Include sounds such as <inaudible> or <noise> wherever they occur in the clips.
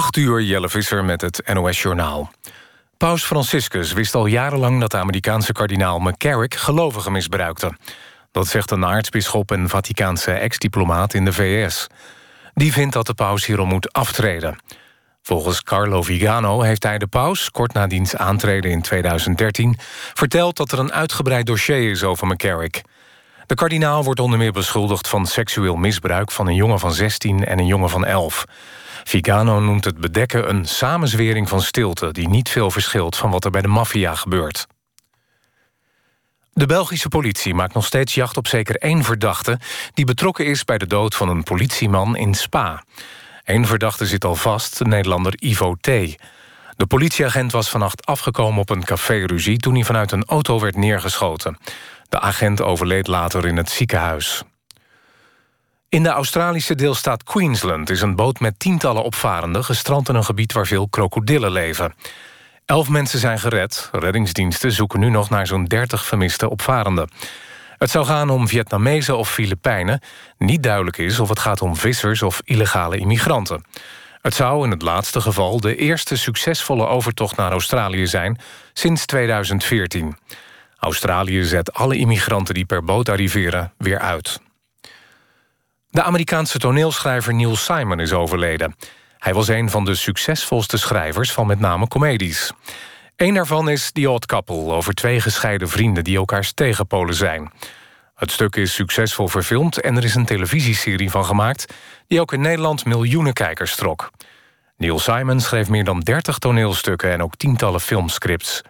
8 uur Jelle Visser met het NOS-journaal. Paus Franciscus wist al jarenlang dat de Amerikaanse kardinaal McCarrick gelovigen misbruikte. Dat zegt een aartsbisschop en Vaticaanse ex-diplomaat in de VS. Die vindt dat de paus hierom moet aftreden. Volgens Carlo Vigano heeft hij de paus, kort na diens aantreden in 2013... verteld dat er een uitgebreid dossier is over McCarrick. De kardinaal wordt onder meer beschuldigd van seksueel misbruik... van een jongen van 16 en een jongen van 11. Vigano noemt het bedekken een samenzwering van stilte... die niet veel verschilt van wat er bij de maffia gebeurt. De Belgische politie maakt nog steeds jacht op zeker één verdachte... die betrokken is bij de dood van een politieman in Spa. Eén verdachte zit al vast, de Nederlander Ivo T. De politieagent was vannacht afgekomen op een café-ruzie... toen hij vanuit een auto werd neergeschoten. De agent overleed later in het ziekenhuis. In de Australische deelstaat Queensland is een boot met tientallen opvarenden... gestrand in een gebied waar veel krokodillen leven. Elf mensen zijn gered. Reddingsdiensten zoeken nu nog naar zo'n 30 vermiste opvarenden. Het zou gaan om Vietnamezen of Filipijnen. Niet duidelijk is of het gaat om vissers of illegale immigranten. Het zou in het laatste geval de eerste succesvolle overtocht naar Australië zijn... sinds 2014. Australië zet alle immigranten die per boot arriveren weer uit. De Amerikaanse toneelschrijver Neil Simon is overleden. Hij was een van de succesvolste schrijvers van met name comedies. Eén daarvan is The Odd Couple, over twee gescheiden vrienden... die elkaars tegenpolen zijn. Het stuk is succesvol verfilmd en er is een televisieserie van gemaakt... die ook in Nederland miljoenen kijkers trok. Neil Simon schreef meer dan 30 toneelstukken en ook tientallen filmscripts.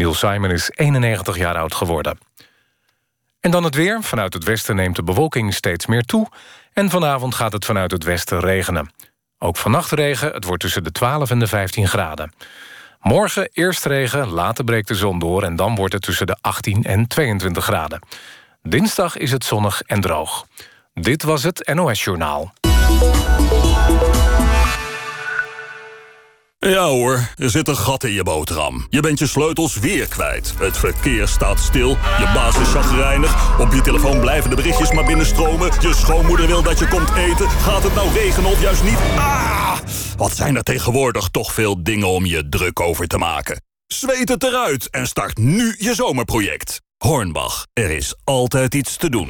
Neil Simon is 91 jaar oud geworden. En dan het weer. Vanuit het westen neemt de bewolking steeds meer toe... en vanavond gaat het vanuit het westen regenen. Ook vannacht regen, het wordt tussen de 12 en de 15 graden. Morgen eerst regen, later breekt de zon door... en dan wordt het tussen de 18 en 22 graden. Dinsdag is het zonnig en droog. Dit was het NOS Journaal. Ja hoor, er zit een gat in je boterham. Je bent je sleutels weer kwijt. Het verkeer staat stil. Je baas is chagrijnig. Op je telefoon blijven de berichtjes maar binnenstromen. Je schoonmoeder wil dat je komt eten. Gaat het nou regenen of juist niet? Ah! Wat zijn er tegenwoordig toch veel dingen om je druk over te maken. Zweet het eruit en start nu je zomerproject. Hornbach, er is altijd iets te doen.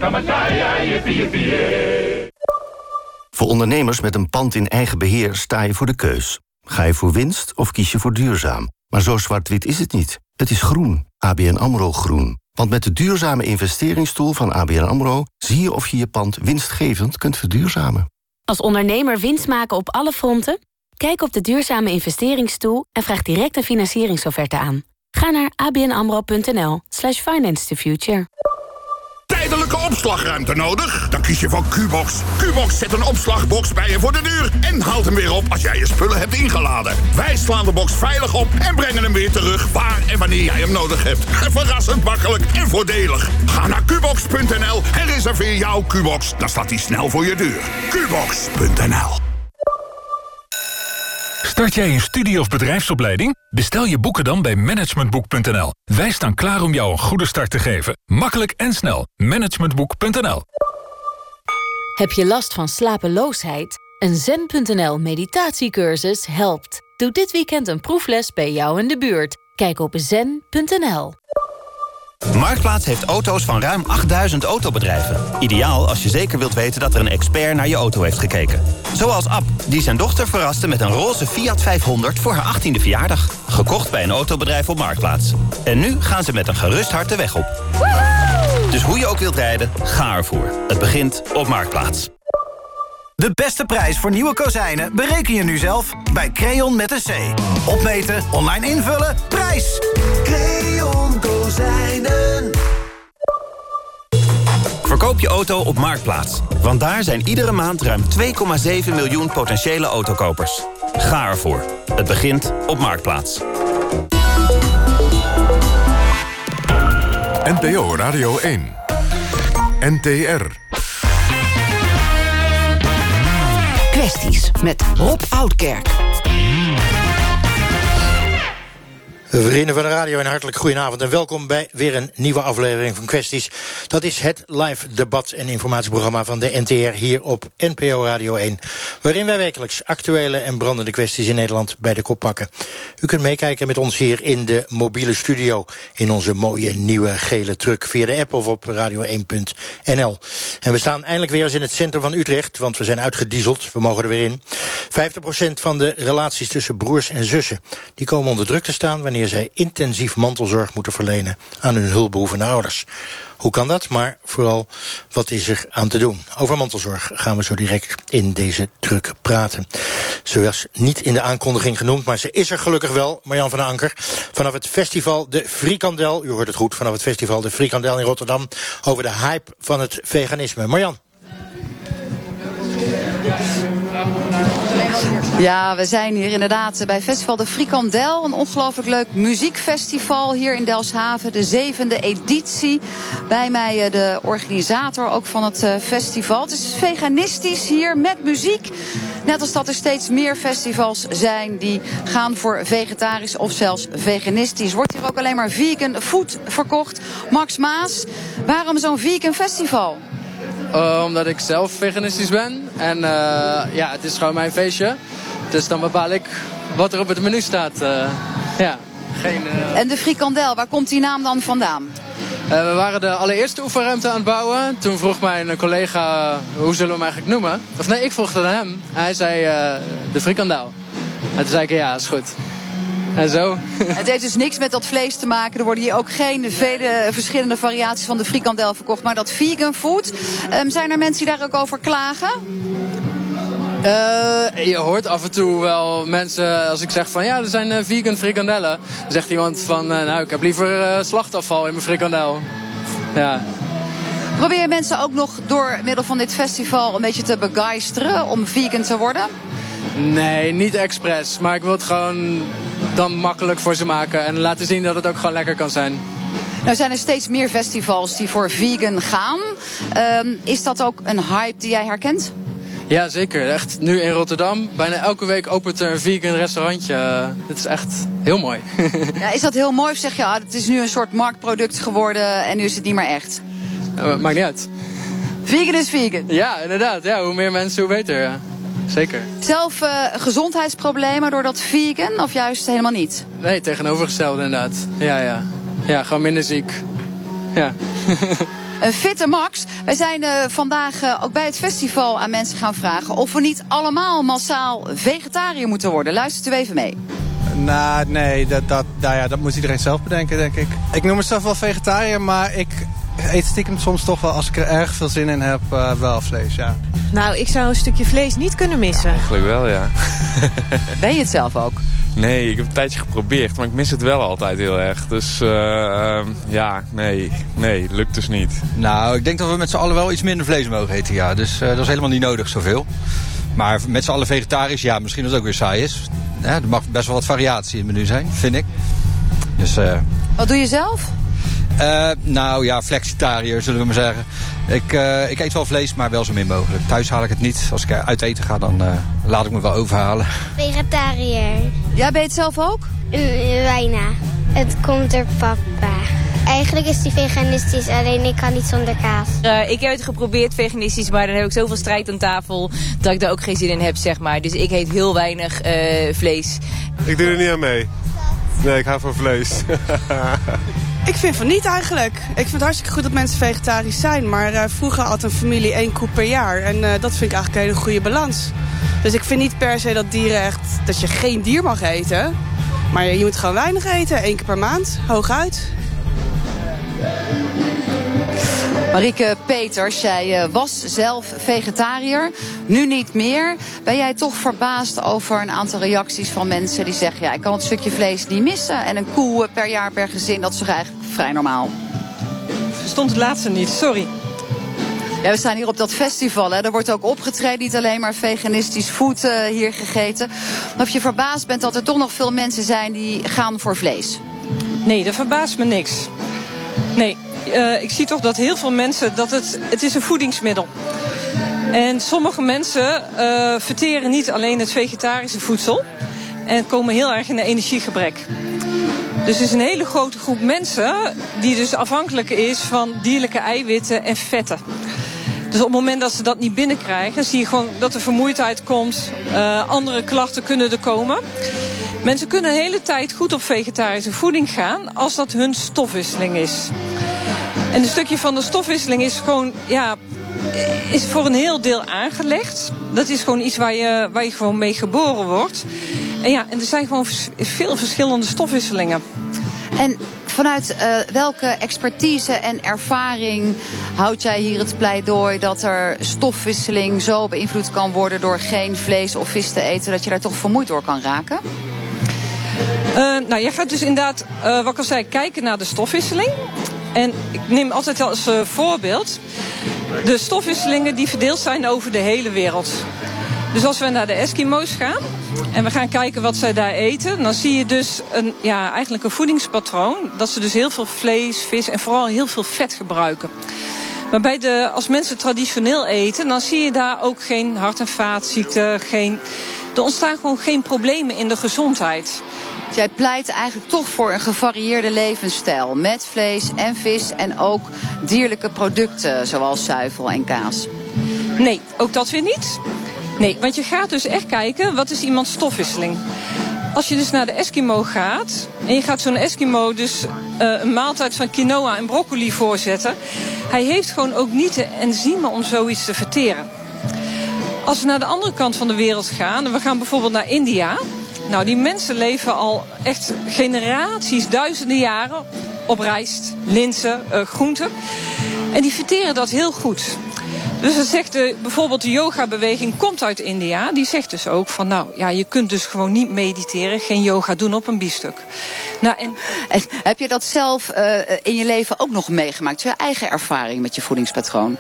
Voor ondernemers met een pand in eigen beheer sta je voor de keus. Ga je voor winst of kies je voor duurzaam? Maar zo zwart-wit is het niet. Het is groen. ABN AMRO Groen. Want met de duurzame investeringstoel van ABN AMRO... zie je of je je pand winstgevend kunt verduurzamen. Als ondernemer winst maken op alle fronten? Kijk op de duurzame investeringstoel... en vraag direct een financieringsofferte aan. Ga naar abnamro.nl slash finance the future. Tijdelijke opslagruimte nodig? Dan kies je voor Qbox. Qbox zet een opslagbox bij je voor de deur... en haalt hem weer op als jij je spullen hebt ingeladen. Wij slaan de box veilig op en brengen hem weer terug... waar en wanneer jij hem nodig hebt. Verrassend makkelijk en voordelig. Ga naar qbox.nl en reserveer jouw Qbox. Dan staat hij snel voor je deur. Qbox.nl Start jij een studie- of bedrijfsopleiding? Bestel je boeken dan bij managementboek.nl. Wij staan klaar om jou een goede start te geven. Makkelijk en snel. Managementboek.nl Heb je last van slapeloosheid? Een zen.nl meditatiecursus helpt. Doe dit weekend een proefles bij jou in de buurt. Kijk op zen.nl. Marktplaats heeft auto's van ruim 8000 autobedrijven. Ideaal als je zeker wilt weten dat er een expert naar je auto heeft gekeken. Zoals Ab, die zijn dochter verraste met een roze Fiat 500 voor haar 18e verjaardag. Gekocht bij een autobedrijf op Marktplaats. En nu gaan ze met een gerust hart de weg op. Dus hoe je ook wilt rijden, ga ervoor. Het begint op Marktplaats. De beste prijs voor nieuwe kozijnen bereken je nu zelf bij Creon met een C. Opmeten, online invullen, prijs! Creon Kozijnen. Verkoop je auto op Marktplaats. Want daar zijn iedere maand ruim 2,7 miljoen potentiële autokopers. Ga ervoor. Het begint op Marktplaats. NPO Radio 1. NTR. Kwesties met Rob Oudkerk. Vrienden van de radio, en hartelijk goedenavond en welkom bij weer een nieuwe aflevering van Kwesties. Dat is het live debat- en informatieprogramma van de NTR hier op NPO Radio 1. Waarin wij wekelijks actuele en brandende kwesties in Nederland bij de kop pakken. U kunt meekijken met ons hier in de mobiele studio in onze mooie nieuwe gele truck via de app of op radio1.nl. En we staan eindelijk weer eens in het centrum van Utrecht, want we zijn uitgedieseld, we mogen er weer in. 50% van de relaties tussen broers en zussen, die komen onder druk te staan wanneer wanneer zij intensief mantelzorg moeten verlenen aan hun hulpbehoevende ouders. Hoe kan dat? Maar vooral, wat is er aan te doen? Over mantelzorg gaan we zo direct in deze druk praten. Ze was niet in de aankondiging genoemd, maar ze is er gelukkig wel, Marjan van Anker. Vanaf het festival De Frikandel, u hoort het goed, vanaf het festival De Frikandel in Rotterdam... over de hype van het veganisme. Marjan. Ja, we zijn hier inderdaad bij Festival de Frikandel. Een ongelooflijk leuk muziekfestival hier in Delfshaven. De zevende editie. Bij mij eh, de organisator ook van het eh, festival. Het is veganistisch hier met muziek. Net als dat er steeds meer festivals zijn die gaan voor vegetarisch of zelfs veganistisch. Wordt hier ook alleen maar vegan food verkocht. Max Maas, waarom zo'n vegan festival? Uh, omdat ik zelf veganistisch ben. En uh, ja, het is gewoon mijn feestje. Dus dan bepaal ik wat er op het menu staat. Uh, ja, geen, En de frikandel, waar komt die naam dan vandaan? we waren de allereerste oefenruimte aan het bouwen. Toen vroeg mijn collega, hoe zullen we hem eigenlijk noemen? Of nee, ik vroeg het aan hem. Hij zei de frikandel. En toen zei ik, ja, is goed. En zo. Het heeft dus niks met dat vlees te maken. Er worden hier ook geen vele verschillende variaties van de frikandel verkocht. Maar dat vegan food. Um, zijn er mensen die daar ook over klagen? Uh, je hoort af en toe wel mensen, als ik zeg van ja, er zijn uh, vegan frikandellen. Dan zegt iemand van, uh, nou ik heb liever slachtafval in mijn frikandel. Ja. Probeer je mensen ook nog door middel van dit festival een beetje te begeisteren om vegan te worden? Nee, niet expres. Maar ik wil het gewoon dan makkelijk voor ze maken. En laten zien dat het ook gewoon lekker kan zijn. Nou zijn er steeds meer festivals die voor vegan gaan. Uh, is dat ook een hype die jij herkent? Ja, zeker. Echt nu in Rotterdam. Bijna elke week opent er een vegan restaurantje. Het is echt heel mooi. <laughs> ja, is dat heel mooi of zeg je, ah, het is nu een soort marktproduct geworden en nu is het niet meer echt? Uh, maakt niet uit. Vegan is vegan. Ja, inderdaad. Ja, hoe meer mensen, hoe beter. Ja. Zeker. Zelf uh, gezondheidsproblemen door dat vegan of juist helemaal niet? Nee, tegenovergestelde inderdaad. Ja, ja. Ja, gewoon minder ziek. Ja. <laughs> Een fitte Max. Wij zijn uh, vandaag uh, ook bij het festival aan mensen gaan vragen of we niet allemaal massaal vegetariër moeten worden. Luistert u even mee. Nou, nee, dat, dat, nou ja, dat moet iedereen zelf bedenken, denk ik. Ik noem mezelf wel vegetariër, maar ik eet stiekem soms toch wel, als ik er erg veel zin in heb, uh, wel vlees, ja. Nou, ik zou een stukje vlees niet kunnen missen. Ja, eigenlijk wel, ja. <laughs> ben je het zelf ook? Nee, ik heb een tijdje geprobeerd, maar ik mis het wel altijd heel erg. Dus uh, uh, ja, nee, nee, lukt dus niet. Nou, ik denk dat we met z'n allen wel iets minder vlees mogen eten, ja. Dus uh, dat is helemaal niet nodig zoveel. Maar met z'n allen vegetarisch, ja, misschien dat het ook weer saai is. Ja, er mag best wel wat variatie in het menu zijn, vind ik. Dus, Wat doe je zelf? Uh, nou ja, flexitariër zullen we maar zeggen. Ik, uh, ik eet wel vlees, maar wel zo min mogelijk. Thuis haal ik het niet. Als ik uit eten ga, dan uh, laat ik me wel overhalen. Vegetariër. Jij ben je het zelf ook? Bijna. Het komt door papa. Eigenlijk is die veganistisch, alleen ik kan niet zonder kaas. Uh, ik heb het geprobeerd veganistisch, maar dan heb ik zoveel strijd aan tafel dat ik daar ook geen zin in heb, zeg maar. Dus ik eet heel weinig uh, vlees. Ik doe er niet aan mee. Nee, ik hou van vlees. <laughs> Ik vind van niet eigenlijk. Ik vind het hartstikke goed dat mensen vegetarisch zijn. Maar uh, vroeger had een familie één koe per jaar. En uh, dat vind ik eigenlijk een hele goede balans. Dus ik vind niet per se dat dieren echt... dat je geen dier mag eten. Maar je moet gewoon weinig eten. één keer per maand, hooguit. Marieke Peters, jij was zelf vegetariër, nu niet meer. Ben jij toch verbaasd over een aantal reacties van mensen die zeggen... ja, ik kan het stukje vlees niet missen en een koe per jaar per gezin... dat is toch eigenlijk vrij normaal? Stond het laatste niet, sorry. Ja, we staan hier op dat festival. Hè. Er wordt ook opgetreden, niet alleen maar veganistisch food uh, hier gegeten. Of je verbaasd bent dat er toch nog veel mensen zijn die gaan voor vlees? Nee, dat verbaast me niks. Nee, uh, ik zie toch dat heel veel mensen, dat het, het is een voedingsmiddel. En sommige mensen uh, verteren niet alleen het vegetarische voedsel. En komen heel erg in een energiegebrek. Dus het is een hele grote groep mensen die dus afhankelijk is van dierlijke eiwitten en vetten. Dus op het moment dat ze dat niet binnenkrijgen, zie je gewoon dat er vermoeidheid komt. Uh, andere klachten kunnen er komen. Mensen kunnen de hele tijd goed op vegetarische voeding gaan als dat hun stofwisseling is. En een stukje van de stofwisseling is gewoon, ja, is voor een heel deel aangelegd. Dat is gewoon iets waar je, waar je gewoon mee geboren wordt. En ja, en er zijn gewoon veel verschillende stofwisselingen. En vanuit uh, welke expertise en ervaring houd jij hier het pleidooi dat er stofwisseling zo beïnvloed kan worden door geen vlees of vis te eten, dat je daar toch vermoeid door kan raken? Uh, nou, jij gaat dus inderdaad, uh, wat ik al zei, kijken naar de stofwisseling. En ik neem altijd als uh, voorbeeld de stofwisselingen die verdeeld zijn over de hele wereld. Dus als we naar de Eskimo's gaan en we gaan kijken wat zij daar eten, dan zie je dus een, ja, eigenlijk een voedingspatroon. Dat ze dus heel veel vlees, vis en vooral heel veel vet gebruiken. Maar bij de, als mensen traditioneel eten, dan zie je daar ook geen hart- en vaatziekten. Geen, er ontstaan gewoon geen problemen in de gezondheid. Jij pleit eigenlijk toch voor een gevarieerde levensstijl. Met vlees en vis en ook dierlijke producten zoals zuivel en kaas. Nee, ook dat weer niet. Nee, want je gaat dus echt kijken, wat is iemands stofwisseling? Als je dus naar de Eskimo gaat en je gaat zo'n Eskimo dus uh, een maaltijd van quinoa en broccoli voorzetten, hij heeft gewoon ook niet de enzymen om zoiets te verteren. Als we naar de andere kant van de wereld gaan, en we gaan bijvoorbeeld naar India, nou die mensen leven al echt generaties, duizenden jaren op rijst, linzen, uh, groenten. En die verteren dat heel goed. Dus dat zegt de, bijvoorbeeld de yoga-beweging komt uit India. Die zegt dus ook van nou ja, je kunt dus gewoon niet mediteren, geen yoga doen op een biefstuk. Nou, en... en heb je dat zelf uh, in je leven ook nog meegemaakt? Je eigen ervaring met je voedingspatroon?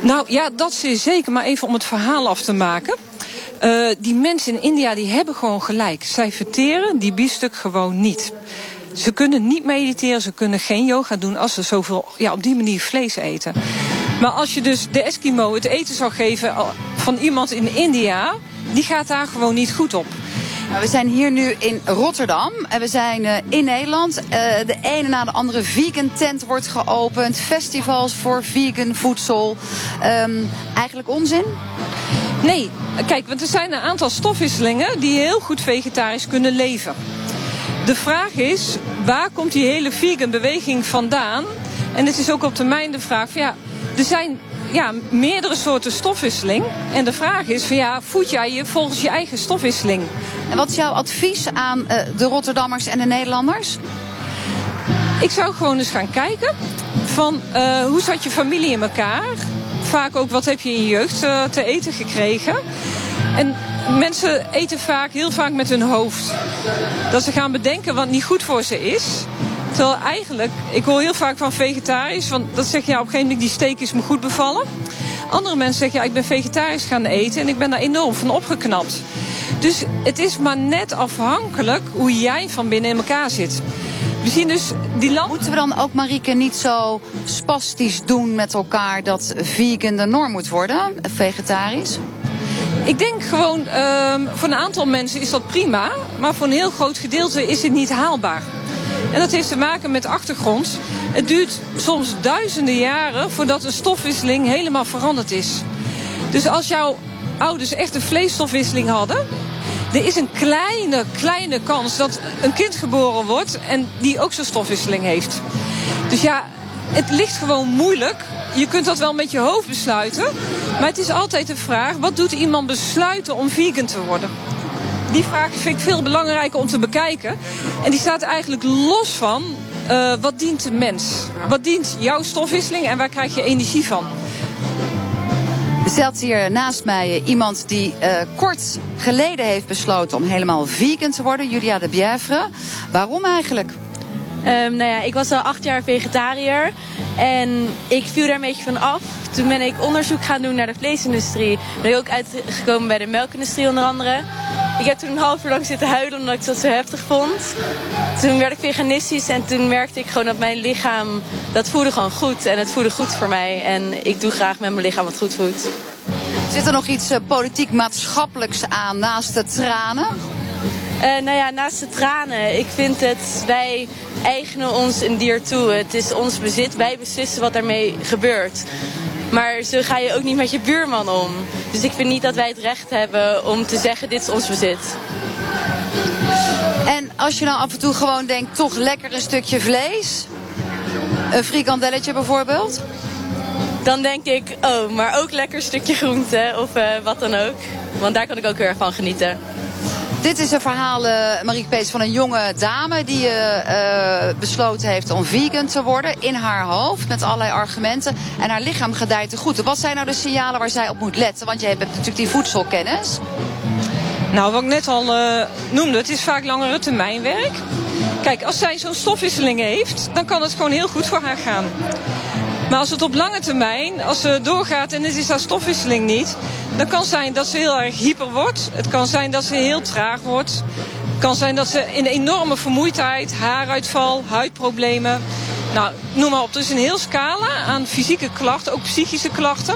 Nou ja, dat is zeker. Maar even om het verhaal af te maken. Uh, die mensen in India die hebben gewoon gelijk. Zij verteren die biefstuk gewoon niet. Ze kunnen niet mediteren, ze kunnen geen yoga doen als ze zoveel ja, op die manier vlees eten. Maar als je dus de Eskimo het eten zou geven van iemand in India, die gaat daar gewoon niet goed op. Nou, we zijn hier nu in Rotterdam en we zijn uh, in Nederland. Uh, de ene na de andere vegan tent wordt geopend. Festivals voor vegan voedsel. Um, eigenlijk onzin? Nee, kijk, want er zijn een aantal stofwisselingen die heel goed vegetarisch kunnen leven. De vraag is, waar komt die hele vegan beweging vandaan? En het is ook op termijn de vraag van ja, er zijn ja, meerdere soorten stofwisseling. En de vraag is van ja, voed jij je volgens je eigen stofwisseling? En wat is jouw advies aan uh, de Rotterdammers en de Nederlanders? Ik zou gewoon eens gaan kijken van uh, hoe zat je familie in elkaar? Vaak ook wat heb je in je jeugd uh, te eten gekregen? En mensen eten vaak, heel vaak met hun hoofd. Dat ze gaan bedenken wat niet goed voor ze is. Terwijl eigenlijk, ik hoor heel vaak van vegetarisch, want dat zeg je ja, op een gegeven moment die steek is me goed bevallen. Andere mensen zeggen ja, ik ben vegetarisch gaan eten en ik ben daar enorm van opgeknapt. Dus het is maar net afhankelijk hoe jij van binnen in elkaar zit. We zien dus die land... Moeten we dan ook, Marieke, niet zo spastisch doen met elkaar dat vegan de norm moet worden, vegetarisch? Ik denk gewoon, um, voor een aantal mensen is dat prima, maar voor een heel groot gedeelte is het niet haalbaar. En dat heeft te maken met achtergrond. Het duurt soms duizenden jaren voordat een stofwisseling helemaal veranderd is. Dus als jouw ouders echt een vleesstofwisseling hadden, er is een kleine, kleine kans dat een kind geboren wordt en die ook zo'n stofwisseling heeft. Dus ja, het ligt gewoon moeilijk. Je kunt dat wel met je hoofd besluiten. Maar het is altijd de vraag: wat doet iemand besluiten om vegan te worden? Die vraag vind ik veel belangrijker om te bekijken. En die staat eigenlijk los van uh, wat dient de mens? Wat dient jouw stofwisseling en waar krijg je energie van? Stelt hier naast mij iemand die uh, kort geleden heeft besloten om helemaal vegan te worden, Julia de Bièvre. Waarom eigenlijk? Um, nou ja, ik was al acht jaar vegetariër en ik viel daar een beetje van af. Toen ben ik onderzoek gaan doen naar de vleesindustrie. Ben ik ook uitgekomen bij de melkindustrie onder andere. Ik heb toen een half uur lang zitten huilen omdat ik dat zo heftig vond. Toen werd ik veganistisch en toen merkte ik gewoon dat mijn lichaam, dat voelde gewoon goed. En het voelde goed voor mij. En ik doe graag met mijn lichaam wat goed voelt. Zit er nog iets uh, politiek-maatschappelijks aan naast de tranen? nou ja, naast de tranen. Ik vind het, wij eigenen ons een dier toe. Het is ons bezit. Wij beslissen wat daarmee gebeurt. Maar zo ga je ook niet met je buurman om. Dus ik vind niet dat wij het recht hebben om te zeggen dit is ons bezit. En als je nou af en toe gewoon denkt, toch lekker een stukje vlees? Een frikandelletje bijvoorbeeld? Dan denk ik, oh, maar ook lekker een stukje groente of uh, wat dan ook. Want daar kan ik ook heel erg van genieten. Dit is een verhaal, uh, Marieke Pees, van een jonge dame die uh, besloten heeft om vegan te worden. In haar hoofd, met allerlei argumenten. En haar lichaam gedijt te goed. Wat zijn nou de signalen waar zij op moet letten? Want jij hebt natuurlijk die voedselkennis. Nou, wat ik net al noemde, het is vaak langere termijn werk. Kijk, als zij zo'n stofwisseling heeft, dan kan het gewoon heel goed voor haar gaan. Maar als het op lange termijn, als ze doorgaat en het is haar stofwisseling niet, dan kan zijn dat ze heel erg hyper wordt. Het kan zijn dat ze heel traag wordt. Het kan zijn dat ze in enorme vermoeidheid, haaruitval, huidproblemen. Nou, noem maar op. Er is een heel scala aan fysieke klachten, ook psychische klachten.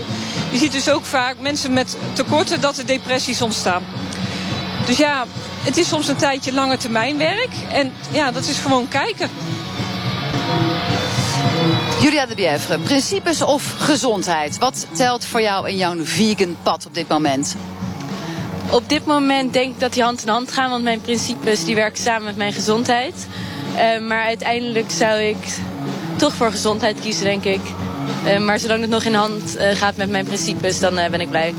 Je ziet dus ook vaak mensen met tekorten dat er depressies ontstaan. Dus ja, het is soms een tijdje lange termijn werk. En ja, dat is gewoon kijken. Julia de Bievre, principes of gezondheid? Wat telt voor jou in jouw vegan pad op dit moment? Op dit moment denk ik dat die hand in hand gaan, want mijn principes die werken samen met mijn gezondheid. Uh, maar uiteindelijk zou ik toch voor gezondheid kiezen, denk ik. Uh, maar zolang het nog in hand uh, gaat met mijn principes, dan ben ik blij.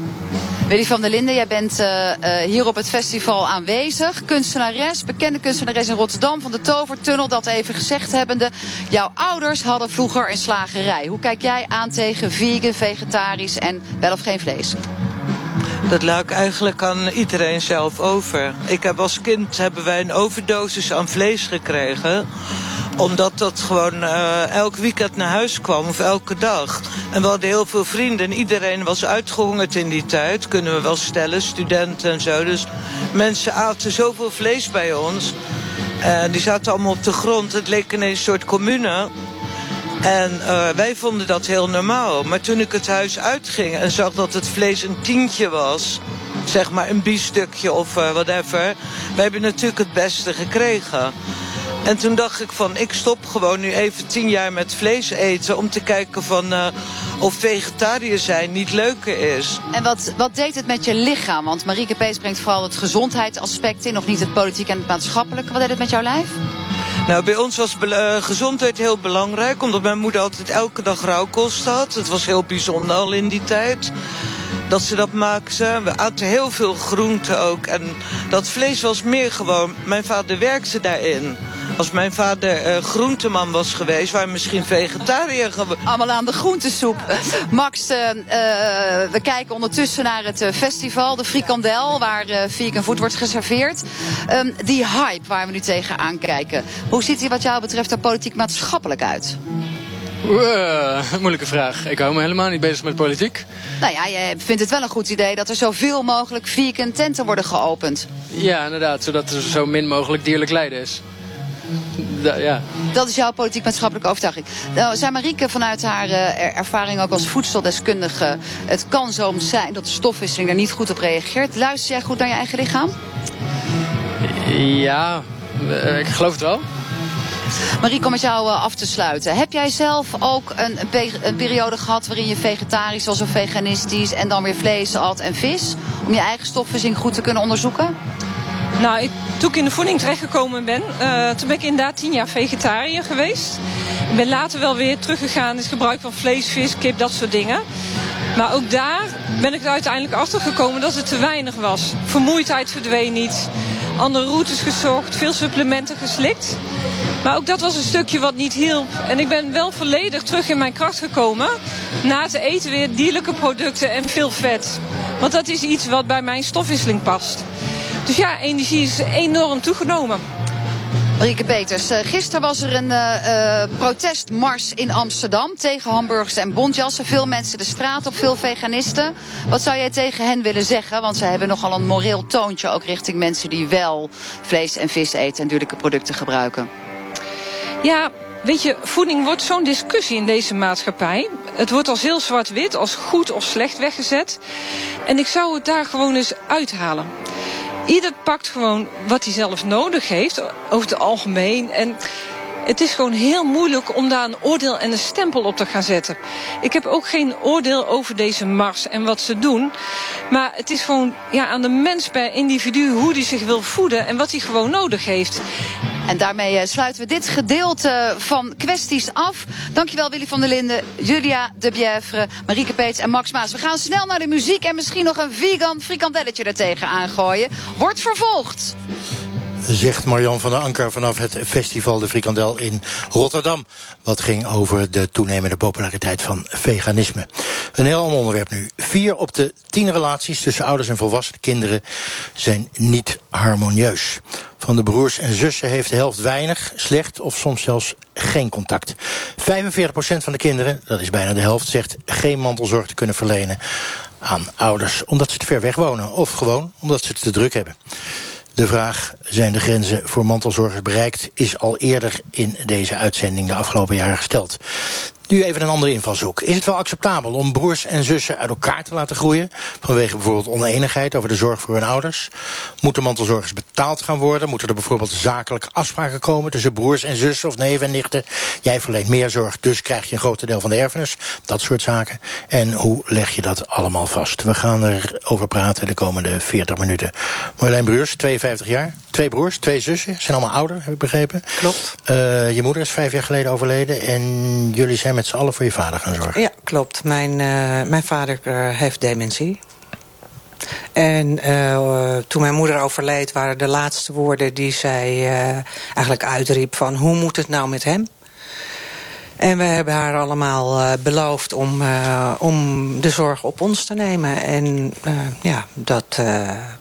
Willy van der Linden, jij bent uh, hier op het festival aanwezig. Kunstenares, bekende kunstenares in Rotterdam van de Tovertunnel. Dat even gezegd hebbende. Jouw ouders hadden vroeger een slagerij. Hoe kijk jij aan tegen vegan, vegetarisch en wel of geen vlees? Dat laat eigenlijk aan iedereen zelf over. Ik heb als kind hebben wij een overdosis aan vlees gekregen omdat dat gewoon uh, elk weekend naar huis kwam of elke dag. En we hadden heel veel vrienden en iedereen was uitgehongerd in die tijd. Kunnen we wel stellen, studenten en zo. Dus mensen aten zoveel vlees bij ons. Uh, die zaten allemaal op de grond. Het leek ineens een soort commune. En uh, wij vonden dat heel normaal. Maar toen ik het huis uitging en zag dat het vlees een tientje was... zeg maar een biefstukje of uh, whatever... wij hebben natuurlijk het beste gekregen. En toen dacht ik van, ik stop gewoon nu even tien jaar met vlees eten... om te kijken van uh, of vegetariër zijn niet leuker is. En wat, wat deed het met je lichaam? Want Marieke Pees brengt vooral het gezondheidsaspect in... nog niet het politiek en het maatschappelijke. Wat deed het met jouw lijf? Nou, bij ons was uh, gezondheid heel belangrijk... omdat mijn moeder altijd elke dag rauwkost had. Het was heel bijzonder al in die tijd dat ze dat maakten. We aten heel veel groenten ook. En dat vlees was meer gewoon... Mijn vader werkte daarin. Als mijn vader uh, groenteman was geweest, waren we misschien vegetariër geworden. Allemaal aan de groentesoep. Max, uh, uh, we kijken ondertussen naar het festival, de frikandel, waar vegan food wordt geserveerd. Um, die hype waar we nu tegenaan kijken. Hoe ziet die wat jou betreft er politiek-maatschappelijk uit? Uh, moeilijke vraag. Ik hou me helemaal niet bezig met politiek. Nou ja, je vindt het wel een goed idee dat er zoveel mogelijk vegan tenten worden geopend. Ja, inderdaad. Zodat er zo min mogelijk dierlijk lijden is. Da, ja. Dat is jouw politiek-maatschappelijke overtuiging. Nou, zei Marieke vanuit haar uh, ervaring ook als voedseldeskundige... het kan zo zijn dat de stofwisseling er niet goed op reageert. Luister jij goed naar je eigen lichaam? Ja, uh, ik geloof het wel. Marie, om met jou af te sluiten. Heb jij zelf ook een, een, periode gehad waarin je vegetarisch was of veganistisch... en dan weer vlees at en vis? Om je eigen stofwisseling goed te kunnen onderzoeken? Nou, ik, toen ik in de voeding terechtgekomen ben, uh, toen ben ik inderdaad tien jaar vegetariër geweest. Ik ben later wel weer teruggegaan in het gebruik van vlees, vis, kip, dat soort dingen. Maar ook daar ben ik er uiteindelijk achter gekomen dat het te weinig was. Vermoeidheid verdween niet. Andere routes gezocht, veel supplementen geslikt. Maar ook dat was een stukje wat niet hielp. En ik ben wel volledig terug in mijn kracht gekomen. Na te eten weer dierlijke producten en veel vet. Want dat is iets wat bij mijn stofwisseling past. Dus ja, energie is enorm toegenomen. Marieke Peters, uh, gisteren was er een uh, protestmars in Amsterdam tegen hamburgers en bontjassen. Veel mensen de straat op, veel veganisten. Wat zou jij tegen hen willen zeggen? Want ze hebben nogal een moreel toontje ook richting mensen die wel vlees en vis eten en dierlijke producten gebruiken. Ja, Weet je, voeding wordt zo'n discussie in deze maatschappij. Het wordt als heel zwart-wit, als goed of slecht weggezet. En ik zou het daar gewoon eens uithalen. Ieder pakt gewoon wat hij zelf nodig heeft, over het algemeen. En het is gewoon heel moeilijk om daar een oordeel en een stempel op te gaan zetten. Ik heb ook geen oordeel over deze mars en wat ze doen. Maar het is gewoon ja, aan de mens per individu hoe die zich wil voeden en wat hij gewoon nodig heeft. En daarmee eh, sluiten we dit gedeelte van kwesties af. Dankjewel Willy van der Linden, Julia de Bièvre, Marieke Peets en Max Maas. We gaan snel naar de muziek en misschien nog een vegan frikandelletje ertegen aangooien. Wordt vervolgd zegt Marjan van der Anker vanaf het Festival de Frikandel in Rotterdam. Wat ging over de toenemende populariteit van veganisme. Een heel ander onderwerp nu. Vier op de tien relaties tussen ouders en volwassen kinderen zijn niet harmonieus. Van de broers en zussen heeft de helft weinig, slecht of soms zelfs geen contact. 45% van de kinderen, dat is bijna de helft, zegt geen mantelzorg te kunnen verlenen aan ouders. Omdat ze te ver weg wonen of gewoon omdat ze het te druk hebben. De vraag, zijn de grenzen voor mantelzorgers bereikt... is al eerder in deze uitzending de afgelopen jaren gesteld. Nu even een andere invalshoek. Is het wel acceptabel om broers en zussen uit elkaar te laten groeien... vanwege bijvoorbeeld oneenigheid over de zorg voor hun ouders? Moeten mantelzorgers betaald gaan worden? Moeten er bijvoorbeeld zakelijke afspraken komen... tussen broers en zussen of neven en nichten? Jij verleent meer zorg, dus krijg je een groot deel van de erfenis. Dat soort zaken. En hoe leg je dat allemaal vast? We gaan erover praten de komende 40 minuten. Marjolein Bruurs, 52 jaar. Twee broers, twee zussen. Zijn allemaal ouder, heb ik begrepen. Klopt. Uh, je moeder is vijf jaar geleden overleden... en jullie zijn met z'n allen voor je vader gaan zorgen. Ja, klopt. Mijn, uh, mijn vader uh, heeft dementie. En uh, toen mijn moeder overleed waren de laatste woorden die zij eigenlijk uitriep van... hoe moet het nou met hem? En we hebben haar allemaal uh, beloofd om, om de zorg op ons te nemen. En ja, dat,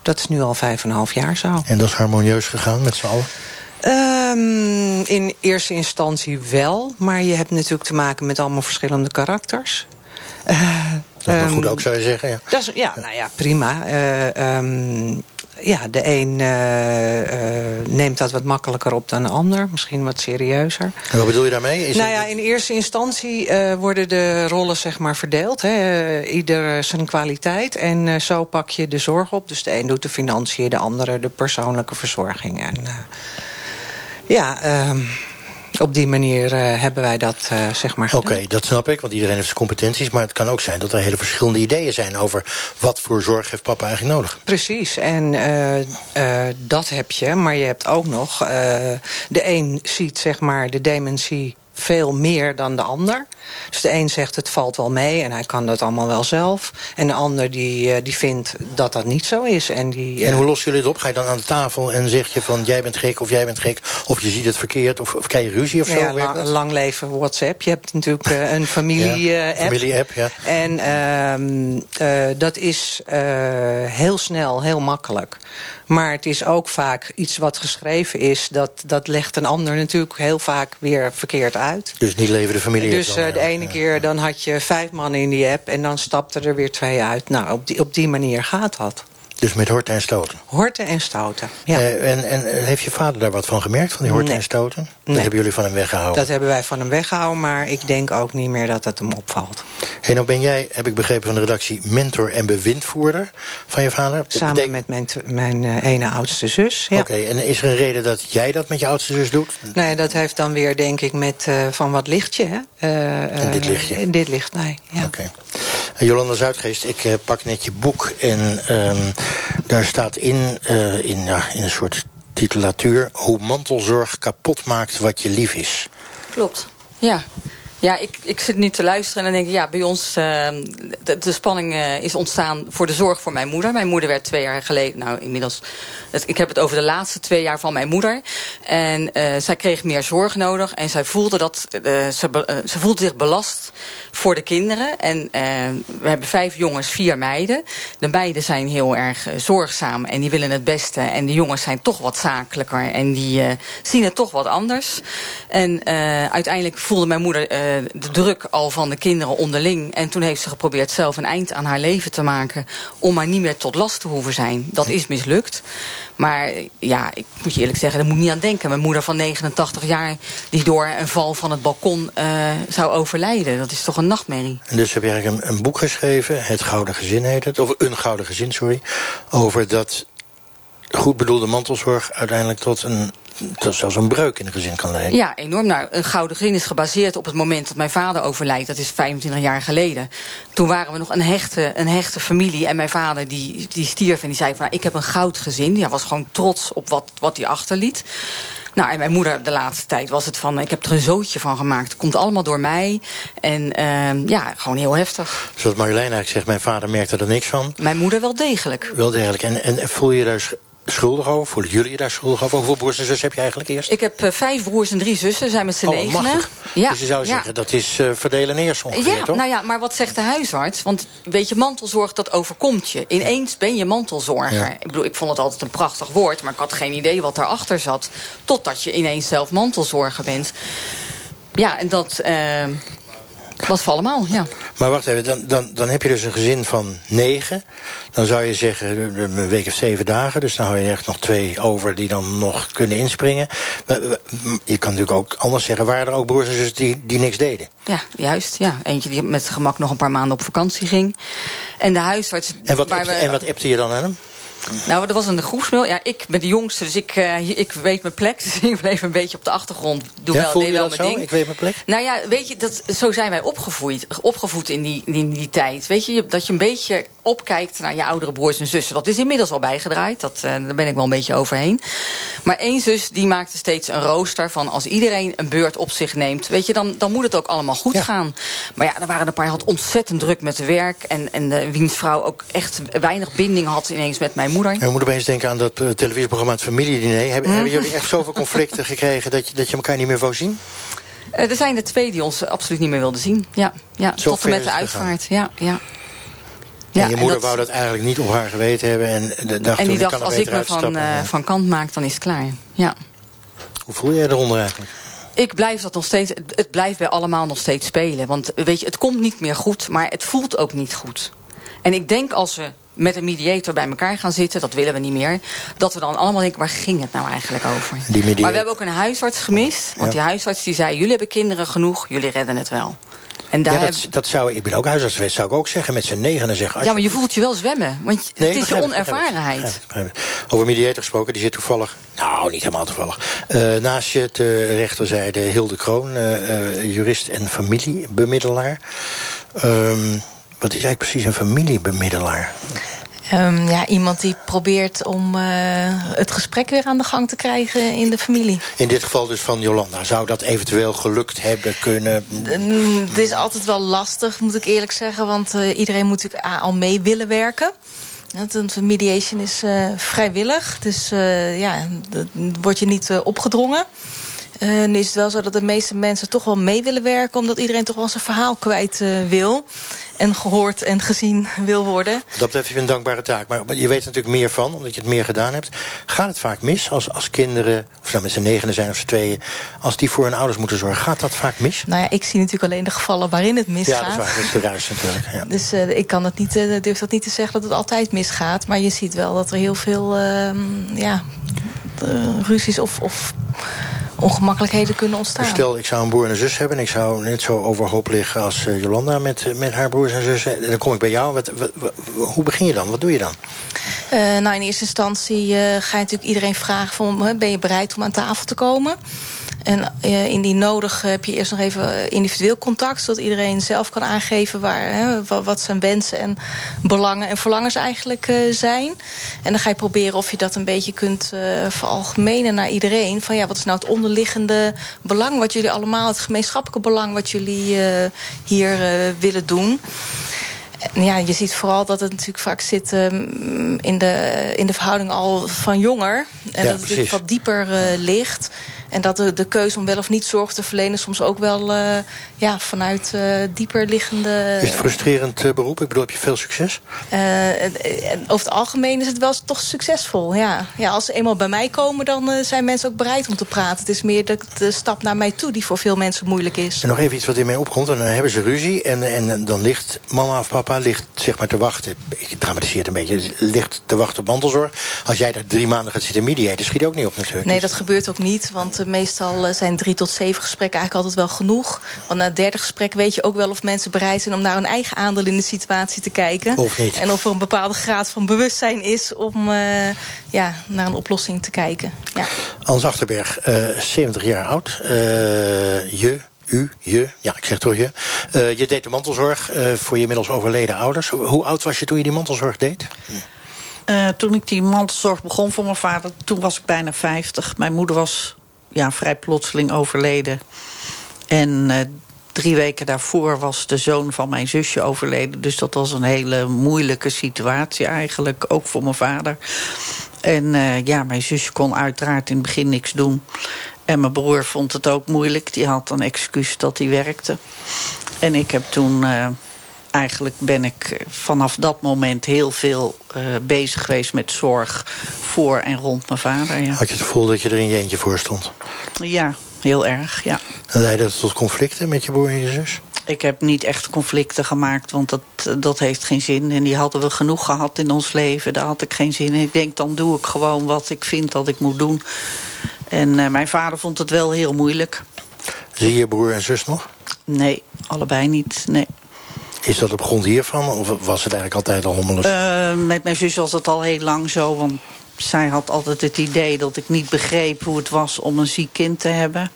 dat is nu al vijf en een half jaar zo. En dat is harmonieus gegaan met z'n allen? Um, in eerste instantie wel. Maar je hebt natuurlijk te maken met allemaal verschillende karakters. dat is um, goed ook, zou je zeggen. Ja, dat is, ja nou ja, prima. Um, ja, de een uh, uh, neemt dat wat makkelijker op dan de ander. Misschien wat serieuzer. En wat bedoel je daarmee? Is nou ja, in eerste instantie uh, worden de rollen zeg maar verdeeld. Hè. ieder zijn kwaliteit. En zo pak je de zorg op. Dus de een doet de financiën, de andere de persoonlijke verzorging. En ja... Ehm, op die manier uh, hebben wij dat uh, zeg maar Oké, okay, dat snap ik, want iedereen heeft zijn competenties. Maar het kan ook zijn dat er hele verschillende ideeën zijn... over wat voor zorg heeft papa eigenlijk nodig. Precies, en uh, dat heb je. Maar je hebt ook nog... de een ziet zeg maar de dementie veel meer dan de ander. Dus de een zegt het valt wel mee en hij kan dat allemaal wel zelf. En de ander die, die vindt dat dat niet zo is. En, die, en hoe lossen jullie het op? Ga je dan aan de tafel en zeg je van jij bent gek of jij bent gek... of je ziet het verkeerd of, of krijg je ruzie of zo? Ja, lang, lang leven WhatsApp. Je hebt natuurlijk uh, een familie-app. ja, familie-app, ja. En uh, uh, dat is heel snel, heel makkelijk. Maar het is ook vaak iets wat geschreven is... dat, dat legt een ander natuurlijk heel vaak weer verkeerd uit. Dus niet leven de familie Dus uh, de ene ja. keer dan had je vijf mannen in die app... en dan stapten er weer twee uit. Nou, op die, op die manier gaat dat. Dus met horten en stoten? Horten en stoten, ja. Uh, en, en heeft je vader daar wat van gemerkt, van die horten nee. en stoten? Dat nee. hebben jullie van hem weggehouden? Dat hebben wij van hem weggehouden, maar ik denk ook niet meer dat het hem opvalt. Hey, nou ben jij, heb ik begrepen van de redactie, mentor en bewindvoerder van je vader? Samen met mijn, mijn uh, ene oudste zus, ja. Oké, okay, en is er een reden dat jij dat met je oudste zus doet? Nee, dat heeft dan weer, denk ik, met uh, van wat lichtje, hè? en dit lichtje? En dit licht, nee, ja. Oké. Okay. Jolanda Zuidgeest, ik pak net je boek en um, daar staat in, uh, in, ja, in een soort titulatuur... hoe mantelzorg kapot maakt wat je lief is. Klopt, ja. Ja, ik, ik zit nu te luisteren en dan denk ik, ja, bij ons... Uh, de, spanning uh, is ontstaan voor de zorg voor mijn moeder. Mijn moeder werd twee jaar geleden, nou inmiddels... Ik heb het over de laatste twee jaar van mijn moeder. En uh, zij kreeg meer zorg nodig en zij voelde, dat, ze, ze voelde zich belast voor de kinderen. En we hebben vijf jongens, vier meiden. De meiden zijn heel erg zorgzaam en die willen het beste. En de jongens zijn toch wat zakelijker en die zien het toch wat anders. En uiteindelijk voelde mijn moeder de druk al van de kinderen onderling. En toen heeft ze geprobeerd zelf een eind aan haar leven te maken... om maar niet meer tot last te hoeven zijn. Dat is mislukt. Maar ja, ik moet je eerlijk zeggen, daar moet ik niet aan denken. Mijn moeder van 89 jaar die door een val van het balkon uh, zou overlijden. Dat is toch een nachtmerrie. En dus heb je eigenlijk een, een boek geschreven, Het Gouden Gezin heet het. Of Een Gouden Gezin, sorry. Over dat goed bedoelde mantelzorg uiteindelijk tot een tot zelfs een breuk in een gezin kan leiden. Ja, enorm. Nou, een gouden gezin is gebaseerd op het moment dat mijn vader overlijdt. Dat is 25 jaar geleden. Toen waren we nog een hechte, een hechte familie. En mijn vader die, die stierf en die zei van... Nou, ik heb een goud gezin. Die was gewoon trots op wat, wat hij achterliet. Nou, en mijn moeder de laatste tijd was het van... ik heb er een zootje van gemaakt. Het komt allemaal door mij. En uh, ja, gewoon heel heftig. Zoals Marjolein eigenlijk zegt, mijn vader merkte er niks van. Mijn moeder wel degelijk. Wel degelijk. En, en voel je daar schuldig over? Voelen jullie je daar schuldig over? Hoeveel broers en zussen heb je eigenlijk eerst? Ik heb uh, vijf broers en drie zussen, zijn met z'n oh, negenen. Ja, dus je zou zeggen, dat is uh, verdelen eerst ongeveer, ja, toch? Nou ja, maar wat zegt de huisarts? Want weet je, mantelzorg, dat overkomt je. Ineens ben je mantelzorger. Ja. Ik bedoel, ik vond het altijd een prachtig woord... maar ik had geen idee wat daarachter zat. Totdat je ineens zelf mantelzorger bent. Ja, en dat... Uh, was voor allemaal, ja. Maar wacht even, dan, dan, dan heb je dus een gezin van negen. Dan zou je zeggen, een week of zeven dagen. Dus dan hou je echt nog twee over die dan nog kunnen inspringen. Je kan natuurlijk ook anders zeggen, waren er ook broers en zussen die, die niks deden? Ja, juist. Ja. Eentje die met gemak nog een paar maanden op vakantie ging. En de huisarts... En wat, we... en wat appte je dan aan hem? Nou, dat was een groepsmail. Ja, ik ben de jongste, dus ik, uh, ik weet mijn plek. <laughs> Dus ik bleef een beetje op de achtergrond. Doe ja, wel, voel deed wel mijn zo? ding. Ik weet mijn plek? Nou ja, weet je, dat, zo zijn wij opgevoed, opgevoed in, die, in die tijd. Weet je, dat je een beetje opkijkt naar je oudere broers en zussen. Dat is inmiddels al bijgedraaid, dat, uh, daar ben ik wel een beetje overheen. Maar één zus die maakte steeds een rooster van... als iedereen een beurt op zich neemt, weet je, dan, dan moet het ook allemaal goed ja. gaan. Maar ja, er waren een paar had ontzettend druk met werk... en, en de wiens vrouw ook echt weinig binding had ineens met mijn moeder. En we moeten opeens denken aan dat uh, televisieprogramma Het Familiediner. Hebben, mm. hebben jullie echt zoveel conflicten <laughs> gekregen... dat je, dat je elkaar niet meer wou zien? Uh, er zijn er twee die ons absoluut niet meer wilden zien. Ja, ja tot en met de uitvaart. Ja, ja. Ja, en je moeder en dat, wou dat eigenlijk niet op haar geweten hebben. En, de, dacht en die toen, dacht, als ik me van, uh, van kant maak, dan is het klaar. Ja. Hoe voel je je eronder eigenlijk? Ik blijf dat nog steeds, het blijft bij allemaal nog steeds spelen. Want weet je, het komt niet meer goed, maar het voelt ook niet goed. En ik denk als we met een mediator bij elkaar gaan zitten, dat willen we niet meer, dat we dan allemaal denken, waar ging het nou eigenlijk over? Maar we hebben ook een huisarts gemist, want ja. die huisarts die zei, jullie hebben kinderen genoeg, jullie redden het wel. En daar ja, dat, heb... dat, zou, ik ben ook huisarts geweest, zou ik ook zeggen, met z'n negenen zeggen. Ja, maar je voelt je wel zwemmen, want nee, het is je onervarenheid. Het, begrijp het. Over mediator gesproken, die zit toevallig, nou niet helemaal toevallig, uh, naast je de rechterzijde Hilde Kroon, uh, uh, jurist en familiebemiddelaar. Um, wat is eigenlijk precies een familiebemiddelaar? Um, ja, iemand die probeert om uh, het gesprek weer aan de gang te krijgen in de familie. In dit geval dus van Jolanda. Zou dat eventueel gelukt hebben kunnen? Um, het is altijd wel lastig, moet ik eerlijk zeggen. Want uh, iedereen moet natuurlijk al mee willen werken. Want mediation is uh, vrijwillig. Dus ja, dat wordt je niet opgedrongen. Uh, nu is het wel zo dat de meeste mensen toch wel mee willen werken... omdat iedereen toch wel zijn verhaal kwijt uh, wil. En gehoord en gezien <laughs> wil worden. Dat betreft je een dankbare taak. Maar je weet er natuurlijk meer van, omdat je het meer gedaan hebt. Gaat het vaak mis als, als kinderen, of nou met z'n negenen zijn of z'n tweeën... als die voor hun ouders moeten zorgen? Gaat dat vaak mis? Nou ja, ik zie natuurlijk alleen de gevallen waarin het misgaat. Ja, dat is waar. Dat is de ruis natuurlijk. Ja. Dus uh, ik kan het niet, durf dat niet te zeggen dat het altijd misgaat. Maar je ziet wel dat er heel veel uh, ja, ruzies of... of ongemakkelijkheden kunnen ontstaan. Stel, ik zou een broer en een zus hebben... en ik zou net zo overhoop liggen als uh, Jolanda met, met haar broers en zussen. En dan kom ik bij jou. Wat, wat, wat, hoe begin je dan? Wat doe je dan? Uh, nou, in eerste instantie uh, ga je natuurlijk iedereen vragen... Van, ben je bereid om aan tafel te komen? En uh, indien nodig heb je eerst nog even individueel contact... zodat iedereen zelf kan aangeven waar, hè, wat zijn wensen en belangen en verlangens eigenlijk uh, zijn. En dan ga je proberen of je dat een beetje kunt uh, veralgemenen naar iedereen. Van ja, wat is nou het onderliggende belang wat jullie allemaal... het gemeenschappelijke belang wat jullie hier willen doen... En ja, je ziet vooral dat het natuurlijk vaak zit um, in, de, in de verhouding al van jonger. En ja, dat het natuurlijk wat dieper uh, ligt. En dat de, de keuze om wel of niet zorg te verlenen... soms ook wel uh, ja, vanuit uh, dieper liggende... Is het frustrerend uh, beroep? Ik bedoel, heb je veel succes? over het algemeen is het wel toch succesvol, ja. ja als ze eenmaal bij mij komen, dan zijn mensen ook bereid om te praten. Het is meer de, de, stap naar mij toe die voor veel mensen moeilijk is. En nog even iets wat in mij opkomt. En dan hebben ze ruzie en, en dan ligt mama of papa ligt, zeg maar te wachten. Ik dramatiseer het een beetje. Ligt te wachten op mantelzorg. Als jij daar drie maanden gaat zitten mediaten, schiet ook niet op natuurlijk. Nee, dat gebeurt ook niet, want Want eh, meestal eh, zijn drie tot zeven gesprekken eigenlijk altijd wel genoeg. Want na het derde gesprek weet je ook wel of mensen bereid zijn... om naar hun eigen aandeel in de situatie te kijken. Of niet. En of er een bepaalde graad van bewustzijn is... om eh, ja, naar een oplossing te kijken. Ja. Hans Achterberg, eh 70 jaar oud. Eh, je, u, je, ja, ik zeg toch je. Eh, je deed de mantelzorg eh, voor je inmiddels overleden ouders. Hoe oud was je toen je die mantelzorg deed? Eh, toen ik die mantelzorg begon voor mijn vader, toen was ik bijna 50. Mijn moeder was ja, vrij plotseling overleden. En eh, drie weken daarvoor was de zoon van mijn zusje overleden. Dus dat was een hele moeilijke situatie eigenlijk, ook voor mijn vader. En eh, ja, mijn zusje kon uiteraard in het begin niks doen. En mijn broer vond het ook moeilijk. Die had een excuus dat hij werkte. En ik heb toen... eh, eigenlijk ben ik eh, vanaf dat moment heel veel eh, bezig geweest met zorg voor en rond mijn vader. Ja, Had je het gevoel dat je er in je eentje voor stond? ja heel erg, ja. En leidde dat tot conflicten met je broer en je zus? Ik heb niet echt conflicten gemaakt, want dat, dat heeft geen zin. En die hadden we genoeg gehad in ons leven. Daar had ik geen zin in. Ik denk, dan doe ik gewoon wat ik vind dat ik moet doen. En eh, mijn vader vond het wel heel moeilijk. Zie je broer en zus nog? Nee, allebei niet, nee. Is dat op grond hiervan? Of was het eigenlijk altijd al hommeles? Eh, met mijn zus was het al heel lang zo. Want zij had altijd het idee dat ik niet begreep hoe het was om een ziek kind te hebben.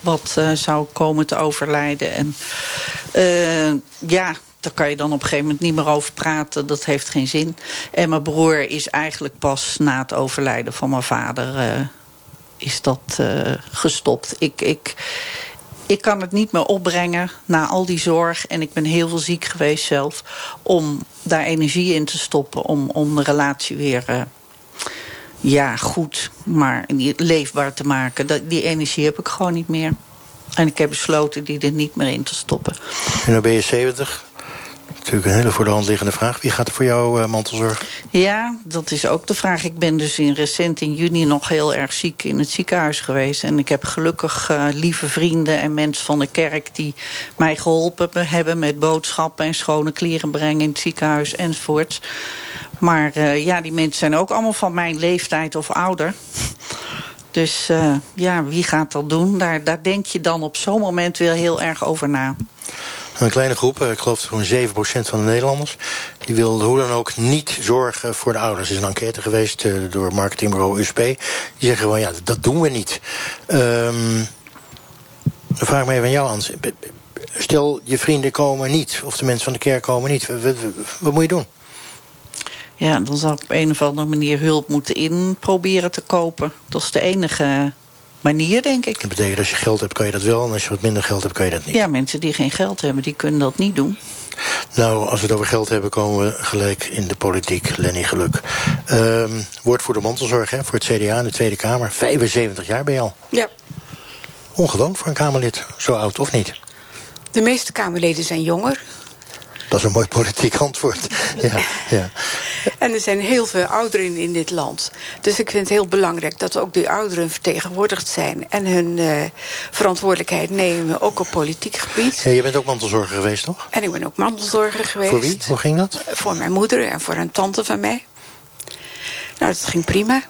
Wat eh, zou komen te overlijden. En eh, ja, daar kan je dan op een gegeven moment niet meer over praten. Dat heeft geen zin. En mijn broer is eigenlijk pas na het overlijden van mijn vader... is dat gestopt. Ik, ik, ik kan het niet meer opbrengen na al die zorg. En ik ben heel veel ziek geweest zelf. Om daar energie in te stoppen. Om, om de relatie weer eh, ja, goed, maar leefbaar te maken. Dat, die energie heb ik gewoon niet meer. En ik heb besloten die er niet meer in te stoppen. En dan ben je 70. Natuurlijk een hele voor de hand liggende vraag. Wie gaat er voor jou eh, mantelzorg? Ja, dat is ook de vraag. Ik ben dus in recent in juni nog heel erg ziek in het ziekenhuis geweest. En ik heb gelukkig eh, lieve vrienden en mensen van de kerk... die mij geholpen hebben met boodschappen en schone kleren brengen... in het ziekenhuis enzovoorts. Maar eh, ja, die mensen zijn ook allemaal van mijn leeftijd of ouder. Dus ja, wie gaat dat doen? Daar, daar denk je dan op zo'n moment weer heel erg over na. Een kleine groep, eh, ik geloof zo'n 7% van de Nederlanders... die wil hoe dan ook niet zorgen voor de ouders. Er is een enquête geweest eh, door marketingbureau USP. Die zeggen gewoon, ja, dat doen we niet. Ehm dan vraag ik me even aan jou, Hans. Stel, je vrienden komen niet, of de mensen van de kerk komen niet. Wat moet je doen? Ja, dan zal ik op een of andere manier hulp moeten in proberen te kopen. Dat is de enige manier, denk ik. Dat betekent als je geld hebt, kan je dat wel. En als je wat minder geld hebt, kan je dat niet. Ja, mensen die geen geld hebben, die kunnen dat niet doen. Nou, als we het over geld hebben, komen we gelijk in de politiek. Lenny Geluk. Ehm woord voor de mantelzorg, hè, voor het CDA in de Tweede Kamer. 75 jaar ben je al. Ja, Ongewoon voor een Kamerlid. Zo oud of niet? de meeste Kamerleden zijn jonger. Dat is een mooi politiek antwoord. Ja, ja. <laughs> En er zijn heel veel ouderen in dit land. Dus ik vind het heel belangrijk dat ook die ouderen vertegenwoordigd zijn... en hun eh, verantwoordelijkheid nemen, ook op politiek gebied. Ja, je bent ook mantelzorger geweest, toch? En ik ben ook mantelzorger geweest. Voor wie? Hoe ging dat? Voor mijn moeder en voor een tante van mij. Nou, dat ging prima.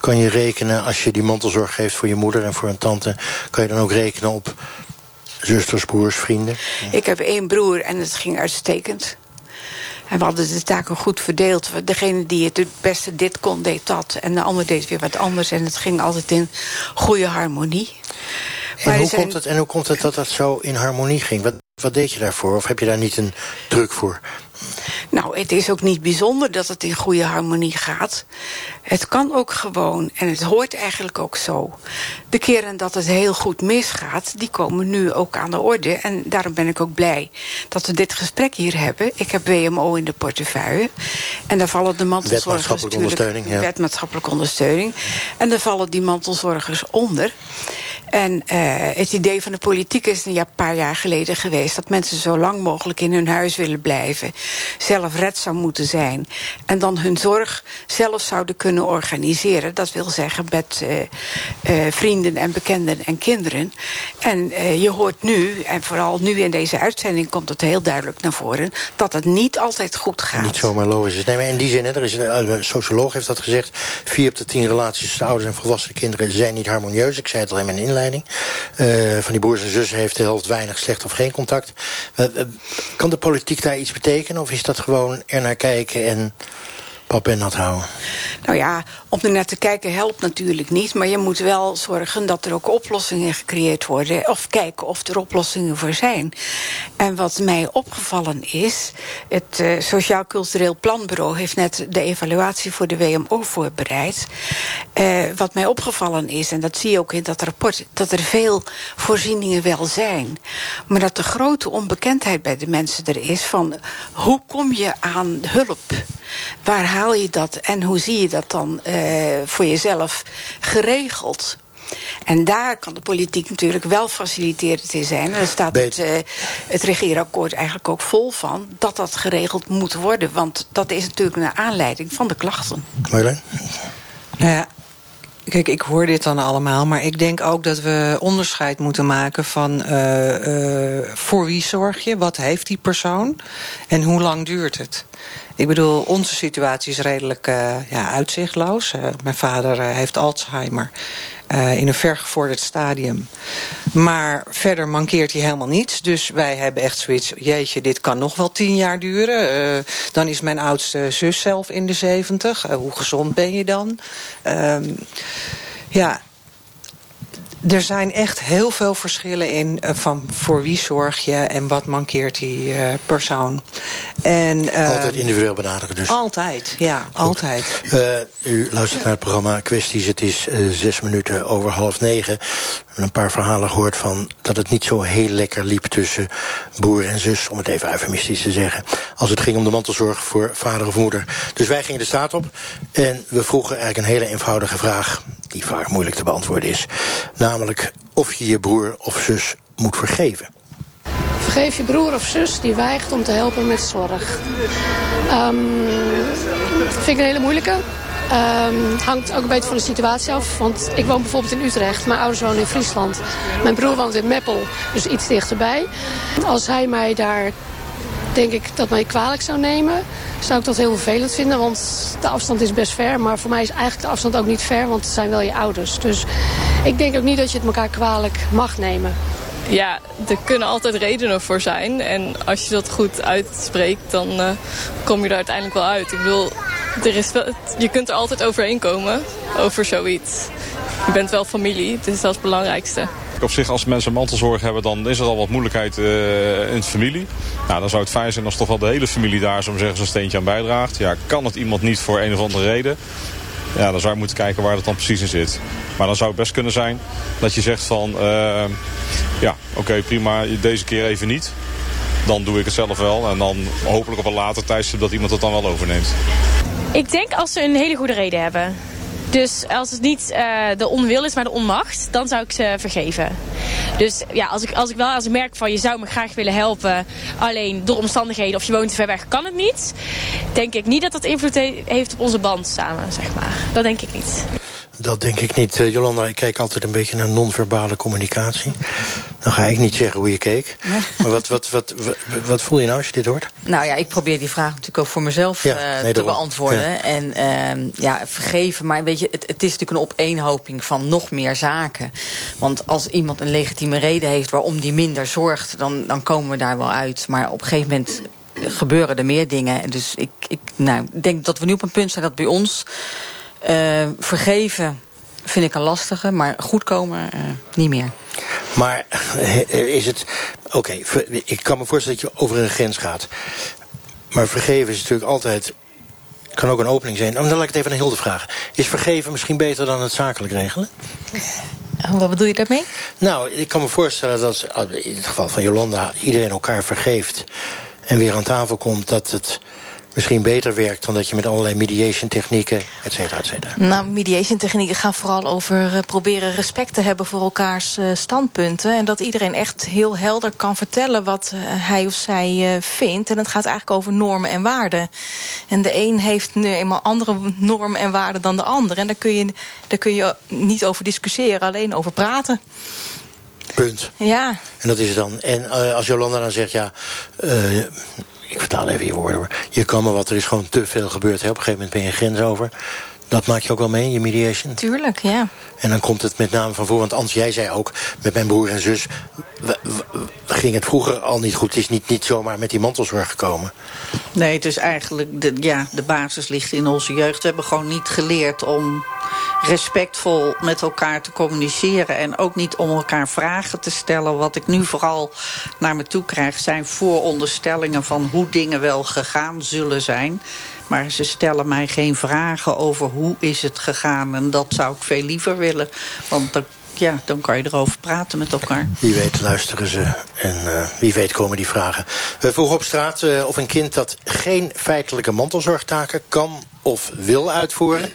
Kan je rekenen, als je die mantelzorg geeft voor je moeder en voor een tante... kan je dan ook rekenen op zusters, broers, vrienden? Ik heb één broer en het ging uitstekend. En we hadden de taken goed verdeeld. Degene die het het beste dit kon, deed dat. En de ander deed weer wat anders. En het ging altijd in goede harmonie. En er hoe, zijn- komt het, en hoe komt het dat dat zo in harmonie ging? Wat, wat deed je daarvoor? Of heb je daar niet een druk voor? Nou, het is ook niet bijzonder dat het in goede harmonie gaat. Het kan ook gewoon, en het hoort eigenlijk ook zo. De keren dat het heel goed misgaat, die komen nu ook aan de orde. En daarom ben ik ook blij dat we dit gesprek hier hebben. Ik heb WMO in de portefeuille. En daar vallen de mantelzorgers Wet maatschappelijke natuurlijk- ondersteuning, ja. Wet maatschappelijke ondersteuning. En daar vallen die mantelzorgers onder. En uh, het idee van de politiek is een paar jaar geleden geweest... dat mensen zo lang mogelijk in hun huis willen blijven. Zelf redzaam moeten zijn. En dan hun zorg zelf zouden kunnen organiseren. Dat wil zeggen met uh, uh, vrienden en bekenden en kinderen. En je hoort nu, en vooral nu in deze uitzending... komt het heel duidelijk naar voren... dat het niet altijd goed gaat. Niet zomaar logisch is. Nee, maar in die zin, hè, er is een, een socioloog heeft dat gezegd... vier op de tien relaties tussen ouders en volwassen kinderen... zijn niet harmonieus. Ik zei het al in mijn inleiding. Uh, van die broers en zussen heeft de helft weinig, slecht of geen contact. Uh, uh, kan de politiek daar iets betekenen? Of is dat gewoon er naar kijken en pap en nat houden? Nou ja, om er naar te kijken helpt natuurlijk niet. Maar je moet wel zorgen dat er ook oplossingen gecreëerd worden. Of kijken of er oplossingen voor zijn. En wat mij opgevallen is... het uh, Sociaal Cultureel Planbureau heeft net de evaluatie voor de WMO voorbereid. Uh, wat mij opgevallen is, en dat zie je ook in dat rapport... dat er veel voorzieningen wel zijn. Maar dat de grote onbekendheid bij de mensen er is... van hoe kom je aan hulp? Waar haal je dat en hoe zie je dat dan uh, voor jezelf geregeld? En daar kan de politiek natuurlijk wel faciliterend in zijn. En daar staat het, uh, het regeerakkoord eigenlijk ook vol van... dat dat geregeld moet worden. Want dat is natuurlijk naar aanleiding van de klachten. Marjolein? Nou ja, Kijk, ik hoor dit dan allemaal, maar ik denk ook dat we onderscheid moeten maken van uh, uh, voor wie zorg je, wat heeft die persoon en hoe lang duurt het. Ik bedoel, onze situatie is redelijk uh, ja, uitzichtloos. Mijn vader heeft Alzheimer in een vergevorderd stadium. Maar verder mankeert hij helemaal niets. Dus wij hebben echt zoiets, jeetje, dit kan nog wel tien jaar duren. dan is mijn oudste zus zelf in de zeventig. hoe gezond ben je dan? Ehm, ja, er zijn echt heel veel verschillen in uh, van voor wie zorg je en wat mankeert die uh, persoon. En, uh, altijd individueel benaderen dus? Altijd, ja, Goed. altijd. u luistert naar het programma Kwesties. Het is zes minuten over half negen. Een paar verhalen gehoord van dat het niet zo heel lekker liep tussen broer en zus, om het even eufemistisch te zeggen. Als het ging om de mantelzorg voor vader of moeder. Dus wij gingen de staat op en we vroegen eigenlijk een hele eenvoudige vraag die vaak moeilijk te beantwoorden is. Namelijk of je je broer of zus moet vergeven. Vergeef je broer of zus die weigert om te helpen met zorg. Um, vind ik een hele moeilijke. Um, hangt ook een beetje van de situatie af. Want ik woon bijvoorbeeld in Utrecht. Mijn ouders wonen in Friesland. Mijn broer woont in Meppel, dus iets dichterbij. Als hij mij daar denk ik dat mij kwalijk zou nemen, zou ik dat heel vervelend vinden. Want de afstand is best ver. Maar voor mij is eigenlijk de afstand ook niet ver, want het zijn wel je ouders. Dus ik denk ook niet dat je het elkaar kwalijk mag nemen. Ja, er kunnen altijd redenen voor zijn. En als je dat goed uitspreekt, dan uh, kom je er uiteindelijk wel uit. Ik bedoel, er is wel, je kunt er altijd overheen komen over zoiets. Je bent wel familie, dus dat is het belangrijkste. Op zich, als mensen mantelzorg hebben, dan is er al wat moeilijkheid uh, in de familie. Nou, dan zou het fijn zijn als toch wel de hele familie daar, zo zeggen, steentje aan bijdraagt. Ja, kan het iemand niet voor een of andere reden? Ja, dan zou je moeten kijken waar het dan precies in zit. Maar dan zou het best kunnen zijn dat je zegt van... Uh, ja, oké, prima, deze keer even niet. Dan doe ik het zelf wel. En dan hopelijk op een later tijdstip dat iemand het dan wel overneemt. Ik denk als ze een hele goede reden hebben. Dus als het niet uh, de onwil is, maar de onmacht, dan zou ik ze vergeven. Dus ja, als ik, als ik wel als ik merk van je zou me graag willen helpen, alleen door omstandigheden of je woont te ver weg, kan het niet. Denk ik niet dat dat invloed heeft op onze band samen, zeg maar. Dat denk ik niet. Dat denk ik niet. Uh, Jolanda, ik kijk altijd een beetje naar non-verbale communicatie. Dan ga ik niet zeggen hoe je keek. <laughs> Maar wat, wat, wat, wat, wat, voel je nou als je dit hoort? Nou ja, ik probeer die vraag natuurlijk ook voor mezelf ja, uh, nee, te beantwoorden. Ja. En uh, ja, vergeven. Maar weet je, het, het is natuurlijk een opeenhoping van nog meer zaken. Want als iemand een legitieme reden heeft waarom die minder zorgt... dan, dan komen we daar wel uit. Maar op een gegeven moment gebeuren er meer dingen. Dus ik, ik nou, denk dat we nu op een punt zijn dat bij ons... Uh, vergeven vind ik een lastige, maar goedkomen uh, niet meer. Maar is het... Oké, okay, ik kan me voorstellen dat je over een grens gaat. Maar vergeven is natuurlijk altijd... kan ook een opening zijn. Dan laat ik het even aan Hilde vragen. Is vergeven misschien beter dan het zakelijk regelen? Wat bedoel je daarmee? Nou, ik kan me voorstellen dat in het geval van Jolanda... iedereen elkaar vergeeft en weer aan tafel komt... dat het misschien beter werkt... dan dat je met allerlei mediation technieken, et cetera, et cetera? Nou, mediation technieken gaan vooral over uh, proberen respect te hebben voor elkaars uh, standpunten. En dat iedereen echt heel helder kan vertellen wat uh, hij of zij vindt. En het gaat eigenlijk over normen en waarden. En de een heeft nu eenmaal andere normen en waarden dan de ander. En daar kun je, daar kun je niet over discussiëren, alleen over praten. Punt. Ja. En dat is het dan. En uh, als Jolanda dan zegt, ja... Uh, ik vertaal even je woorden hoor. Je kan maar wat, er is gewoon te veel gebeurd. Hè. Op een gegeven moment ben je grens over. Dat maak je ook wel mee in je mediation? Tuurlijk, ja. En dan komt het met name van voor. Want Ans, jij zei ook, met mijn broer en zus... We, we, ging het vroeger al niet goed. Het is niet, niet zomaar met die mantelzorg gekomen. Nee, het is eigenlijk... De, ja, de basis ligt in onze jeugd. We hebben gewoon niet geleerd om respectvol met elkaar te communiceren... en ook niet om elkaar vragen te stellen. Wat ik nu vooral naar me toe krijg... zijn vooronderstellingen van hoe dingen wel gegaan zullen zijn... Maar ze stellen mij geen vragen over hoe is het gegaan. En dat zou ik veel liever willen. Want dan, ja, dan kan je erover praten met elkaar. Wie weet luisteren ze. En uh, wie weet komen die vragen. We vroegen op straat uh, of een kind dat geen feitelijke mantelzorgtaken kan of wil uitvoeren...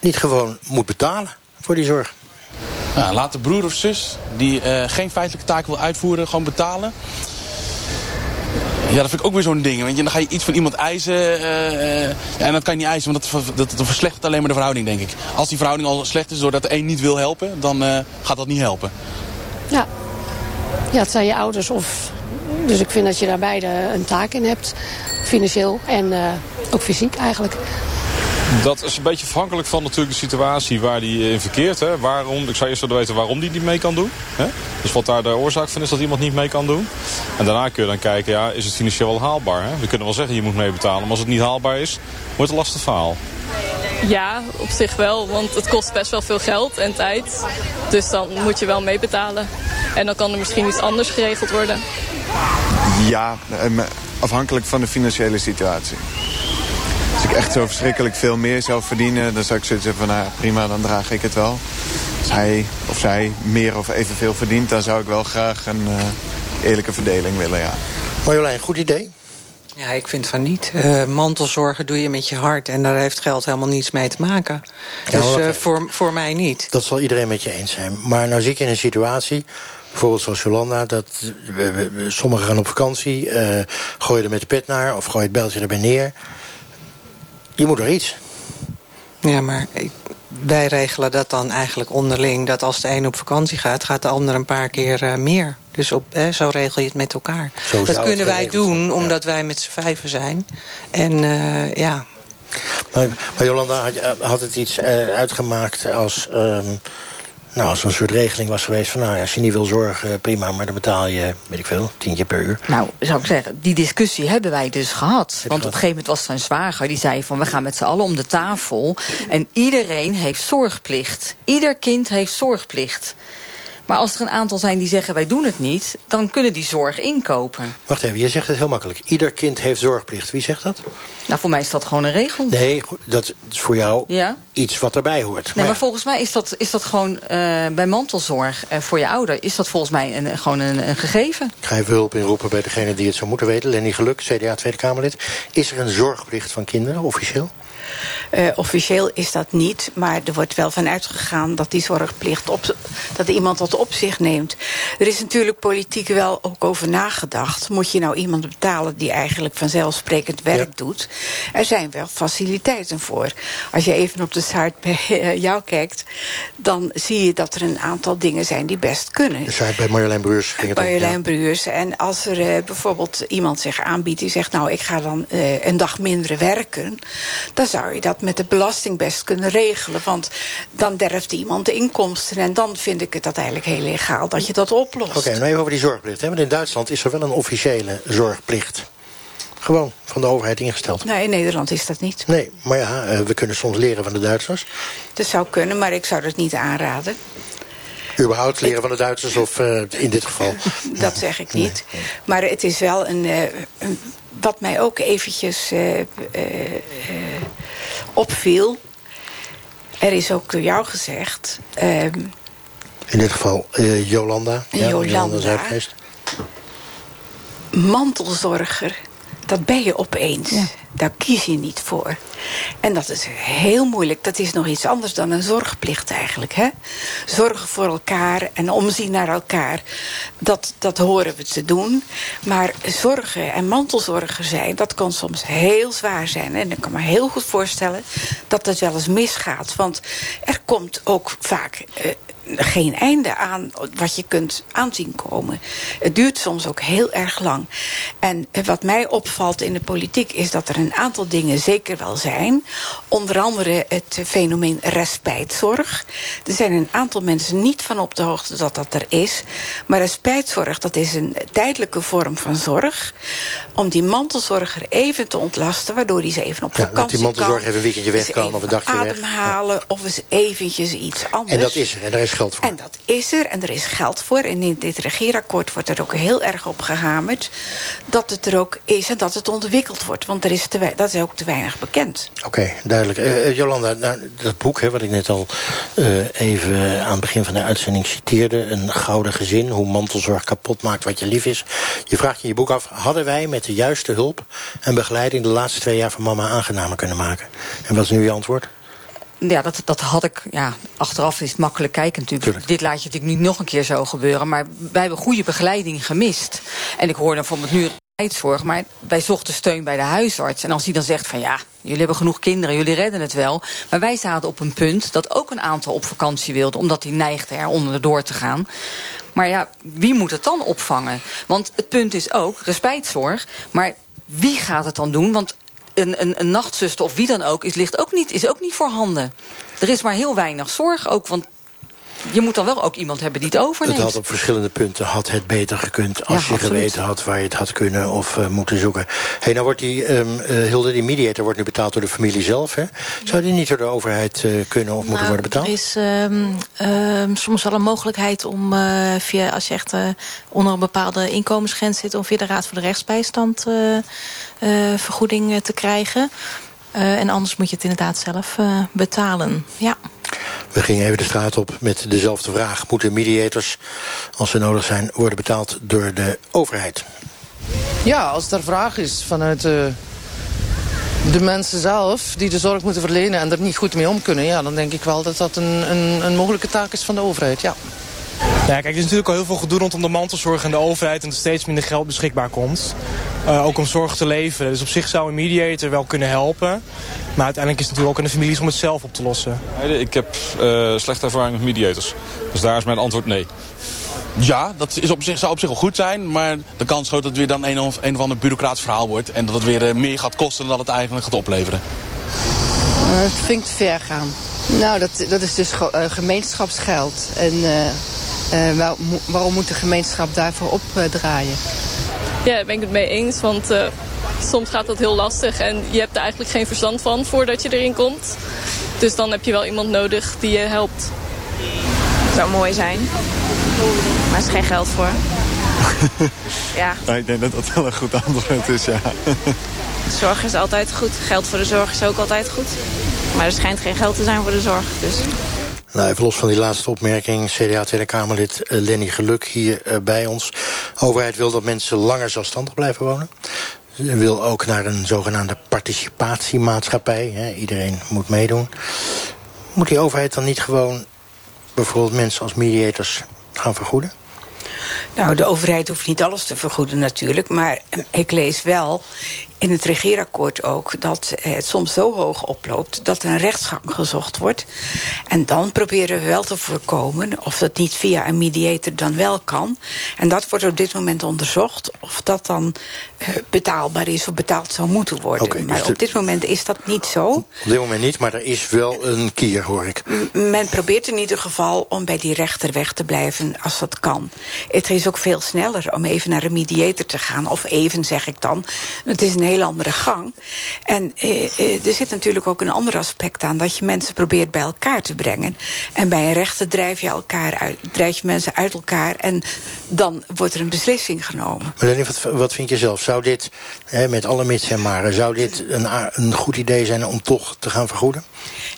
niet gewoon moet betalen voor die zorg. Nou, laat de broer of zus die uh, geen feitelijke taak wil uitvoeren gewoon betalen. Ja, dat vind ik ook weer zo'n ding. Want dan ga je iets van iemand eisen. Uh, uh, en dat kan je niet eisen, want dat, dat, dat verslechtert alleen maar de verhouding, denk ik. Als die verhouding al slecht is doordat de een niet wil helpen, dan uh, gaat dat niet helpen. Ja. ja, het zijn je ouders of... Dus ik vind dat je daar beide een taak in hebt. Financieel en ook fysiek eigenlijk. Dat is een beetje afhankelijk van natuurlijk de situatie waar die in verkeert. Hè. Waarom, ik zou eerst willen weten waarom die niet mee kan doen. Hè. Dus wat daar de oorzaak van is dat iemand niet mee kan doen. En daarna kun je dan kijken, ja, is het financieel wel haalbaar? Hè? We kunnen wel zeggen, je moet meebetalen. Maar als het niet haalbaar is, wordt het een lastig verhaal. Ja, op zich wel, want het kost best wel veel geld en tijd. Dus dan moet je wel meebetalen. En dan kan er misschien iets anders geregeld worden. Ja, afhankelijk van de financiële situatie. Als ik echt zo verschrikkelijk veel meer zou verdienen... dan zou ik zoiets hebben van, nou prima, dan draag ik het wel. Als hij of zij meer of evenveel verdient... dan zou ik wel graag een uh, eerlijke verdeling willen, ja. Marjolein, goed idee? Ja, ik vind van niet. Uh, mantelzorgen doe je met je hart en daar heeft geld helemaal niets mee te maken. Ja, dus uh, voor, voor mij niet. Dat zal iedereen met je eens zijn. Maar nou zie ik in een situatie bijvoorbeeld zoals Jolanda, dat sommigen gaan op vakantie, uh, gooien er met de pet naar of gooien het beltje erbij neer. Je moet er iets. Ja, maar wij regelen dat dan eigenlijk onderling. Dat als de een op vakantie gaat, gaat de ander een paar keer uh, meer. Dus op, eh, zo regel je het met elkaar. Zo dat kunnen wij doen, omdat ja. wij met z'n vijven zijn. En uh, ja... Maar, maar Jolanda, had, had het iets uitgemaakt als... Um, nou, als er een soort regeling was geweest van... nou, als je niet wil zorgen, prima, maar dan betaal je, weet ik veel, tientje per uur. Nou, zou ik zeggen, die discussie hebben wij dus gehad. Heb Want op een gegeven moment was een zwager die zei van... we gaan met z'n allen om de tafel en iedereen heeft zorgplicht. Ieder kind heeft zorgplicht. Maar als er een aantal zijn die zeggen wij doen het niet... dan kunnen die zorg inkopen. Wacht even, je zegt het heel makkelijk. Ieder kind heeft zorgplicht. Wie zegt dat? Nou, voor mij is dat gewoon een regel. Nee, dat is voor jou ja? iets wat erbij hoort. Nee, maar, maar volgens mij is dat, is dat gewoon uh, bij mantelzorg uh, voor je ouder... is dat volgens mij een, gewoon een, een gegeven. Ik ga even hulp inroepen bij degene die het zou moeten weten. Lenny Geluk, CDA Tweede Kamerlid. Is er een zorgplicht van kinderen, officieel? Uh, officieel is dat niet, maar er wordt wel van uitgegaan dat die zorgplicht op, dat iemand dat op zich neemt. Er is natuurlijk politiek wel ook over nagedacht. Moet je nou iemand betalen die eigenlijk vanzelfsprekend werk ja. doet? Er zijn wel faciliteiten voor. Als je even op de site bij <laughs> jou kijkt, dan zie je dat er een aantal dingen zijn die best kunnen. De site bij Marjolein Bruurs ging het Marjolein ja. Bruurs. En als er uh, bijvoorbeeld iemand zich aanbiedt die zegt, nou ik ga dan uh, een dag minder werken, dan zou je dat met de belasting best kunnen regelen. Want dan derft iemand de inkomsten. En dan vind ik het dat eigenlijk heel legaal dat je dat oplost. Oké, okay, nou even over die zorgplicht. Hè? Want in Duitsland is er wel een officiële zorgplicht. Gewoon van de overheid ingesteld. Nee, in Nederland is dat niet. Nee, maar ja, uh, we kunnen soms leren van de Duitsers. Dat zou kunnen, maar ik zou dat niet aanraden. Überhaupt leren van de Duitsers of uh, in dit geval? <laughs> dat zeg ik niet. Nee. Maar het is wel een, uh, een wat mij ook eventjes uh, uh, opviel. Er is ook door jou gezegd. Um, In dit geval uh, Jolanda. Ja, Jolanda. Jolanda mantelzorger. Dat ben je opeens. Ja. daar kies je niet voor. En dat is heel moeilijk. Dat is nog iets anders dan een zorgplicht eigenlijk. Hè? Zorgen voor elkaar en omzien naar elkaar. Dat, dat horen we te doen. Maar zorgen en mantelzorger zijn, dat kan soms heel zwaar zijn. En ik kan me heel goed voorstellen dat dat wel eens misgaat. Want er komt ook vaak eh, geen einde aan wat je kunt aanzien komen. Het duurt soms ook heel erg lang. En wat mij opvalt in de politiek is dat er een aantal dingen zeker wel zijn. Onder andere het fenomeen respijtzorg. Er zijn een aantal mensen niet van op de hoogte dat dat er is. Maar respijtzorg, dat is een tijdelijke vorm van zorg. Om die mantelzorger even te ontlasten, waardoor hij ze even op Ja, vakantie dat die mantelzorger kan. even een weekendje weg kan of een dagje weg. Of eens eventjes iets anders. En dat is er, en daar is geld voor. En dat is er, en er is geld voor. En in dit regeerakkoord wordt er ook heel erg op gehamerd... dat het er ook is en dat het ontwikkeld wordt. Want er is te, dat is ook te weinig bekend. Oké, duidelijk. Eh, eh, Jolanda, nou, dat boek hè, wat ik net al eh, even aan het begin van de uitzending citeerde... een gouden gezin, hoe mantelzorg kapot maakt wat je lief is. Je vraagt je in je boek af, hadden wij met de juiste hulp... en begeleiding de laatste twee jaar van mama aangenamer kunnen maken? En wat is nu je antwoord? Ja, dat, dat had ik. Ja, achteraf is het makkelijk kijken natuurlijk. Dit laat je natuurlijk niet nog een keer zo gebeuren. Maar wij hebben goede begeleiding gemist. En ik hoorde bijvoorbeeld nu zorg, maar wij zochten steun bij de huisarts. En als die dan zegt van ja, jullie hebben genoeg kinderen, jullie redden het wel. Maar wij zaten op een punt dat ook een aantal op vakantie wilden, omdat die neigden er onderdoor te gaan. Maar ja, wie moet het dan opvangen? Want het punt is ook, respijtzorg, maar wie gaat het dan doen? Want een, een, een nachtzuster of wie dan ook is, ligt ook niet, is ook niet voorhanden. Er is maar heel weinig zorg ook, want je moet dan wel ook iemand hebben die het overneemt. Het had op verschillende punten had het beter gekund... als Ja, je absoluut. geweten had waar je het had kunnen of eh, moeten zoeken. hey, nou wordt die, ehm, eh, Hilde, die mediator wordt nu betaald door de familie zelf. Hè? Zou die niet door de overheid eh, kunnen of moeten Nou, worden betaald? Er is ehm, ehm, soms wel een mogelijkheid om eh, via, als je echt eh, onder een bepaalde inkomensgrens zit, om via de Raad voor de Rechtsbijstand eh, eh, vergoeding te krijgen. Eh, en anders moet je het inderdaad zelf eh, betalen. Ja. We gingen even de straat op met dezelfde vraag. Moeten mediators, als ze nodig zijn, worden betaald door de overheid? Ja, als er vraag is vanuit eh, de mensen zelf die de zorg moeten verlenen en er niet goed mee om kunnen, ja, dan denk ik wel dat dat een, een, een mogelijke taak is van de overheid. Ja. Ja, kijk, er is natuurlijk al heel veel gedoe rondom de mantelzorg en de overheid... en er steeds minder geld beschikbaar komt. Eh, ook om zorg te leveren. Dus op zich zou een mediator wel kunnen helpen. Maar uiteindelijk is het natuurlijk ook aan de families om het zelf op te lossen. Ik heb eh, slechte ervaring met mediators. Dus daar is mijn antwoord nee. Ja, dat is op zich, zou op zich wel goed zijn. Maar de kans groot dat het weer dan een of, een of ander bureaucratisch verhaal wordt. En dat het weer eh, meer gaat kosten dan dat het eigenlijk gaat opleveren. Eh, Dat vind ik te ver gaan. Nou, dat, dat is dus ge- eh, gemeenschapsgeld. En waar- mo- waarom moet de gemeenschap daarvoor opdraaien? Ja, daar ben ik het mee eens. Want eh, soms gaat dat heel lastig en je hebt er eigenlijk geen verstand van voordat je erin komt. Dus dan heb je wel iemand nodig die je helpt. zou mooi zijn. Maar er is geen geld voor. <laughs> ja, Nou, ik denk dat dat wel een goed antwoord is, ja. zorg is altijd goed. Geld voor de zorg is ook altijd goed. Maar er schijnt geen geld te zijn voor de zorg. Dus Nou, even los van die laatste opmerking. CDA Tweede Kamerlid eh, Lenny Geluk hier eh, bij ons. De overheid wil dat mensen langer zelfstandig blijven wonen. Ze wil ook naar een zogenaamde participatiemaatschappij. Hè. Iedereen moet meedoen. Moet die overheid dan niet gewoon bijvoorbeeld mensen als mediators gaan vergoeden? Nou, de overheid hoeft niet alles te vergoeden natuurlijk. Maar ik lees wel in het regeerakkoord ook... dat het soms zo hoog oploopt dat er een rechtsgang gezocht wordt. En dan proberen we wel te voorkomen... of dat niet via een mediator dan wel kan. En dat wordt op dit moment onderzocht... of dat dan eh, betaalbaar is of betaald zou moeten worden. Dus maar op dit moment is dat niet zo. Op dit moment niet, maar er is wel een kier, hoor ik. Men probeert in ieder geval om bij die rechter weg te blijven als dat kan. Het is ook veel sneller om even naar een mediator te gaan. Of even, zeg ik dan. Het is een heel andere gang. En eh, eh, er zit natuurlijk ook een ander aspect aan... dat je mensen probeert bij elkaar te brengen. En bij een rechter drijf je, elkaar uit, drijf je mensen uit elkaar... en dan wordt er een beslissing genomen. Maar wat, wat vind je zelf? Zou dit, hè, met alle mits en maren... zou dit een, een goed idee zijn om toch te gaan vergoeden?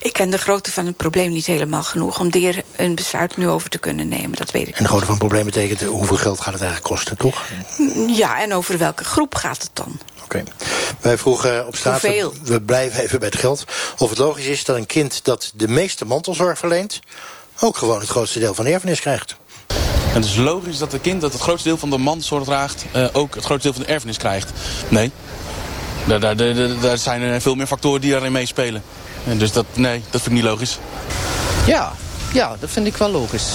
Ik ken de grootte van het probleem niet helemaal genoeg... om daar een besluit nu over te kunnen nemen, dat weet ik En de grootte van het probleem betekent hoeveel geld gaat het eigenlijk kosten, toch? Ja, en over welke groep gaat het dan? Oké. Wij vroegen op straat, Hoeveel? we blijven even bij het geld... of het logisch is dat een kind dat de meeste mantelzorg verleent... ook gewoon het grootste deel van de erfenis krijgt. En het is logisch dat het kind dat het grootste deel van de mantelzorg draagt... eh, ook het grootste deel van de erfenis krijgt. Nee. Daar, daar, daar, daar zijn er veel meer factoren die daarin meespelen. En dus dat, nee, dat vind ik niet logisch. Ja, ja, dat vind ik wel logisch.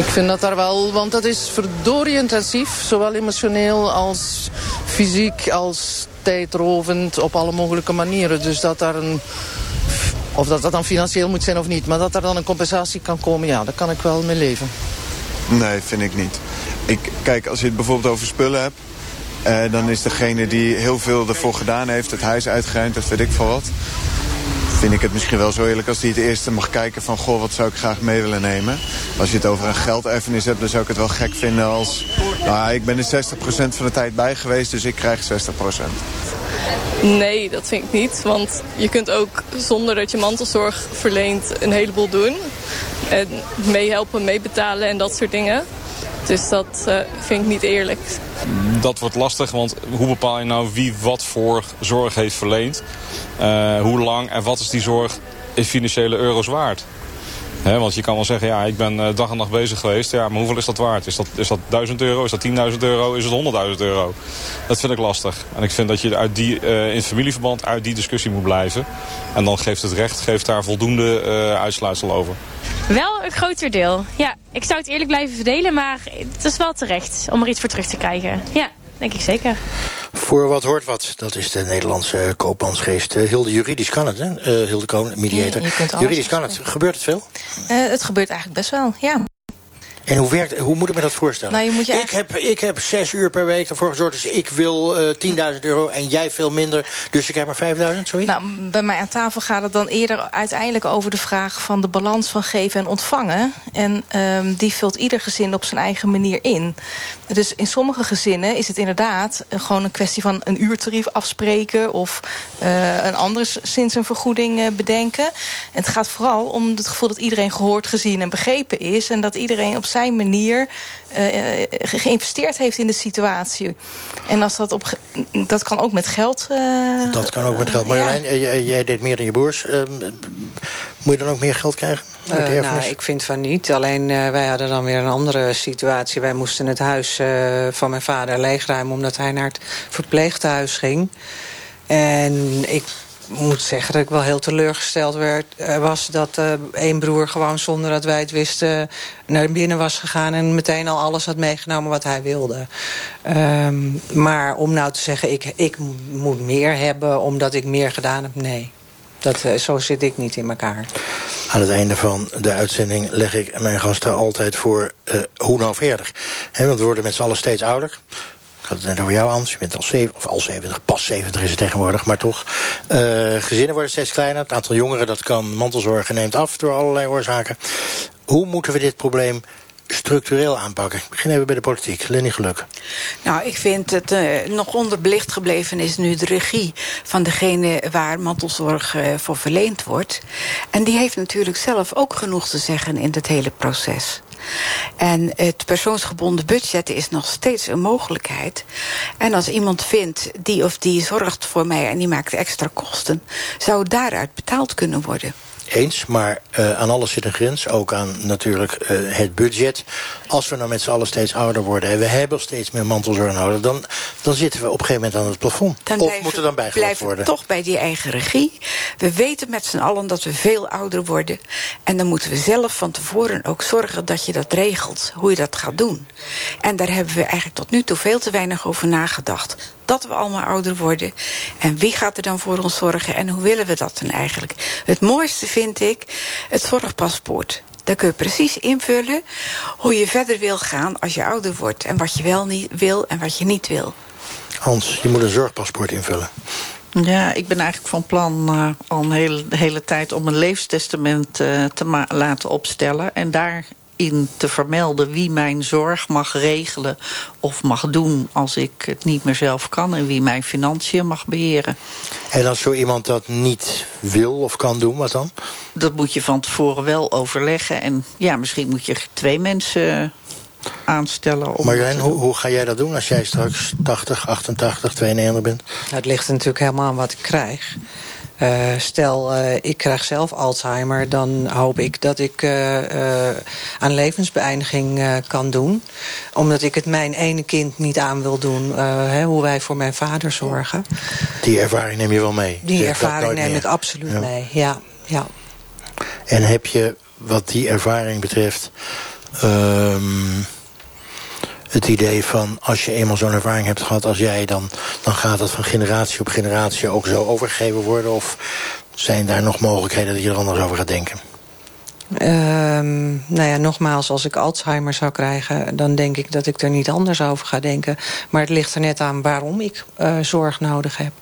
Ik vind dat daar wel, want dat is verdorie intensief. Zowel emotioneel als fysiek als tijdrovend op alle mogelijke manieren. Dus dat daar een... Of dat dat dan financieel moet zijn of niet. Maar dat er dan een compensatie kan komen, ja, daar kan ik wel mee leven. Nee, vind ik niet. Ik, kijk, als je het bijvoorbeeld over spullen hebt... eh, dan is degene die heel veel ervoor gedaan heeft... het huis uitgeruimd, dat weet ik veel wat... vind ik het misschien wel zo eerlijk als die het eerste mag kijken van... goh, wat zou ik graag mee willen nemen. Als je het over een gelderfenis hebt, dan zou ik het wel gek vinden als... nou, ik ben er 60% van de tijd bij geweest, dus ik krijg 60%. Nee, dat vind ik niet. Want je kunt ook zonder dat je mantelzorg verleent een heleboel doen. En meehelpen, meebetalen en dat soort dingen. Dus dat eh, vind ik niet eerlijk. Dat wordt lastig, want hoe bepaal je nou wie wat voor zorg heeft verleend? Eh, hoe lang en wat is die zorg in financiële euro's waard? Want je kan wel zeggen, ja, ik ben eh, dag en nacht bezig geweest. Ja, maar hoeveel is dat waard? Is dat, is dat 1000 euro? Is dat 10.000 euro? Is het 100.000 euro? Dat vind ik lastig. En ik vind dat je uit die, eh, in familieverband uit die discussie moet blijven. En dan geeft het recht geeft daar voldoende eh, uitsluitsel over. Wel een groter deel. Ja, ik zou het eerlijk blijven verdelen, maar het is wel terecht om er iets voor terug te krijgen. Ja, denk ik zeker. Voor wat hoort wat, dat is de Nederlandse koopmansgeest. Eh, Hilde, juridisch kan het, hè? Eh, Hilde Koon, mediator. Ja, juridisch kan het. Gebeurt het veel? Eh, het gebeurt eigenlijk best wel, ja. En hoe, werkt, hoe moet ik me dat voorstellen? Nou, je moet je ik, heb, ik heb zes uur per week ervoor gezorgd, dus ik wil eh 10.000 euro en jij veel minder, dus ik heb maar 5.000, zoiets? Nou, bij mij aan tafel gaat het dan eerder uiteindelijk over de vraag van de balans van geven en ontvangen. En ehm, die vult ieder gezin op zijn eigen manier in. Dus in sommige gezinnen is het inderdaad eh, gewoon een kwestie van een uurtarief afspreken of eh, een andere sinds een vergoeding eh, bedenken. En het gaat vooral om het gevoel dat iedereen gehoord, gezien en begrepen is. En dat iedereen op zijn manier eh, eh, geïnvesteerd heeft in de situatie. En als dat op dat kan ook met geld. eh, Dat kan ook met geld. Marjolein, jij, jij deed meer dan je broers. Ehm, moet je dan ook meer geld krijgen? Nou, ik vind van niet. Alleen eh, wij hadden dan weer een andere situatie. Wij moesten het huis eh, van mijn vader leegruimen... omdat hij naar het verpleeghuis ging. En ik moet zeggen dat ik wel heel teleurgesteld werd, eh, was... dat eh één broer gewoon zonder dat wij het wisten... naar binnen was gegaan en meteen al alles had meegenomen wat hij wilde. Ehm, maar om nou te zeggen, ik, ik moet meer hebben omdat ik meer gedaan heb... nee, dat, eh, zo zit ik niet in elkaar. Aan het einde van de uitzending leg ik mijn gasten altijd voor eh, hoe nou verder. Want we worden met z'n allen steeds ouder. Had het net over jou, Hans. Je bent al 70, of al 70, pas 70 is het tegenwoordig, maar toch. Eh, gezinnen worden steeds kleiner. Het aantal jongeren dat kan mantelzorgen neemt af door allerlei oorzaken. Hoe moeten we dit probleem structureel aanpakken? Ik begin even bij de politiek. Lenny Geluk. Nou, ik vind het eh, nog onderbelicht gebleven is nu de regie van degene waar mantelzorg eh, voor verleend wordt. En die heeft natuurlijk zelf ook genoeg te zeggen in dit hele proces. En het persoonsgebonden budget is nog steeds een mogelijkheid. En als iemand vindt, die of die zorgt voor mij en die maakt extra kosten, zou daaruit betaald kunnen worden. Eens, maar eh, aan alles zit een grens. Ook aan natuurlijk eh, het budget. Als we nou met z'n allen steeds ouder worden... en we hebben steeds meer mantelzorg nodig... dan, dan zitten we op een gegeven moment aan het plafond. Dan of blijven- moet er dan bijgelegd worden? toch bij die eigen regie. We weten met z'n allen dat we veel ouder worden. En dan moeten we zelf van tevoren ook zorgen dat je dat regelt. Hoe je dat gaat doen. En daar hebben we eigenlijk tot nu toe veel te weinig over nagedacht. Dat we allemaal ouder worden. En wie gaat er dan voor ons zorgen? En hoe willen we dat dan eigenlijk? Het mooiste vind ik het zorgpaspoort. Daar kun je precies invullen hoe je verder wil gaan als je ouder wordt. En wat je wel niet wil en wat je niet wil. Hans, je moet een zorgpaspoort invullen. Ja, ik ben eigenlijk van plan eh, al een hele, de hele tijd om een levenstestament eh, te laten opstellen. En daarin te vermelden wie mijn zorg mag regelen of mag doen als ik het niet meer zelf kan. En wie mijn financiën mag beheren. En als zo iemand dat niet wil of kan doen, wat dan? Dat moet je van tevoren wel overleggen. En ja, misschien moet je twee mensen aanstellen. Om Marjolein, hoe, hoe ga jij dat doen als jij straks 80, 88, 92 bent? Nou, het ligt er natuurlijk helemaal aan wat ik krijg. Uh, stel, uh, ik krijg zelf Alzheimer... dan hoop ik dat ik uh, aan levensbeëindiging kan doen. Omdat ik het mijn ene kind niet aan wil doen... Hè, hoe wij voor mijn vader zorgen. Die ervaring neem je wel mee? Die ervaring neem ik absoluut ja. mee, ja, ja. En heb je, wat die ervaring betreft... Um, het idee van als je eenmaal zo'n ervaring hebt gehad als jij... Dan, dan gaat dat van generatie op generatie ook zo overgegeven worden? Of zijn daar nog mogelijkheden dat je er anders over gaat denken? Um, nou ja, nogmaals, als ik Alzheimer zou krijgen... dan denk ik dat ik er niet anders over ga denken. Maar het ligt er net aan waarom ik uh, zorg nodig heb.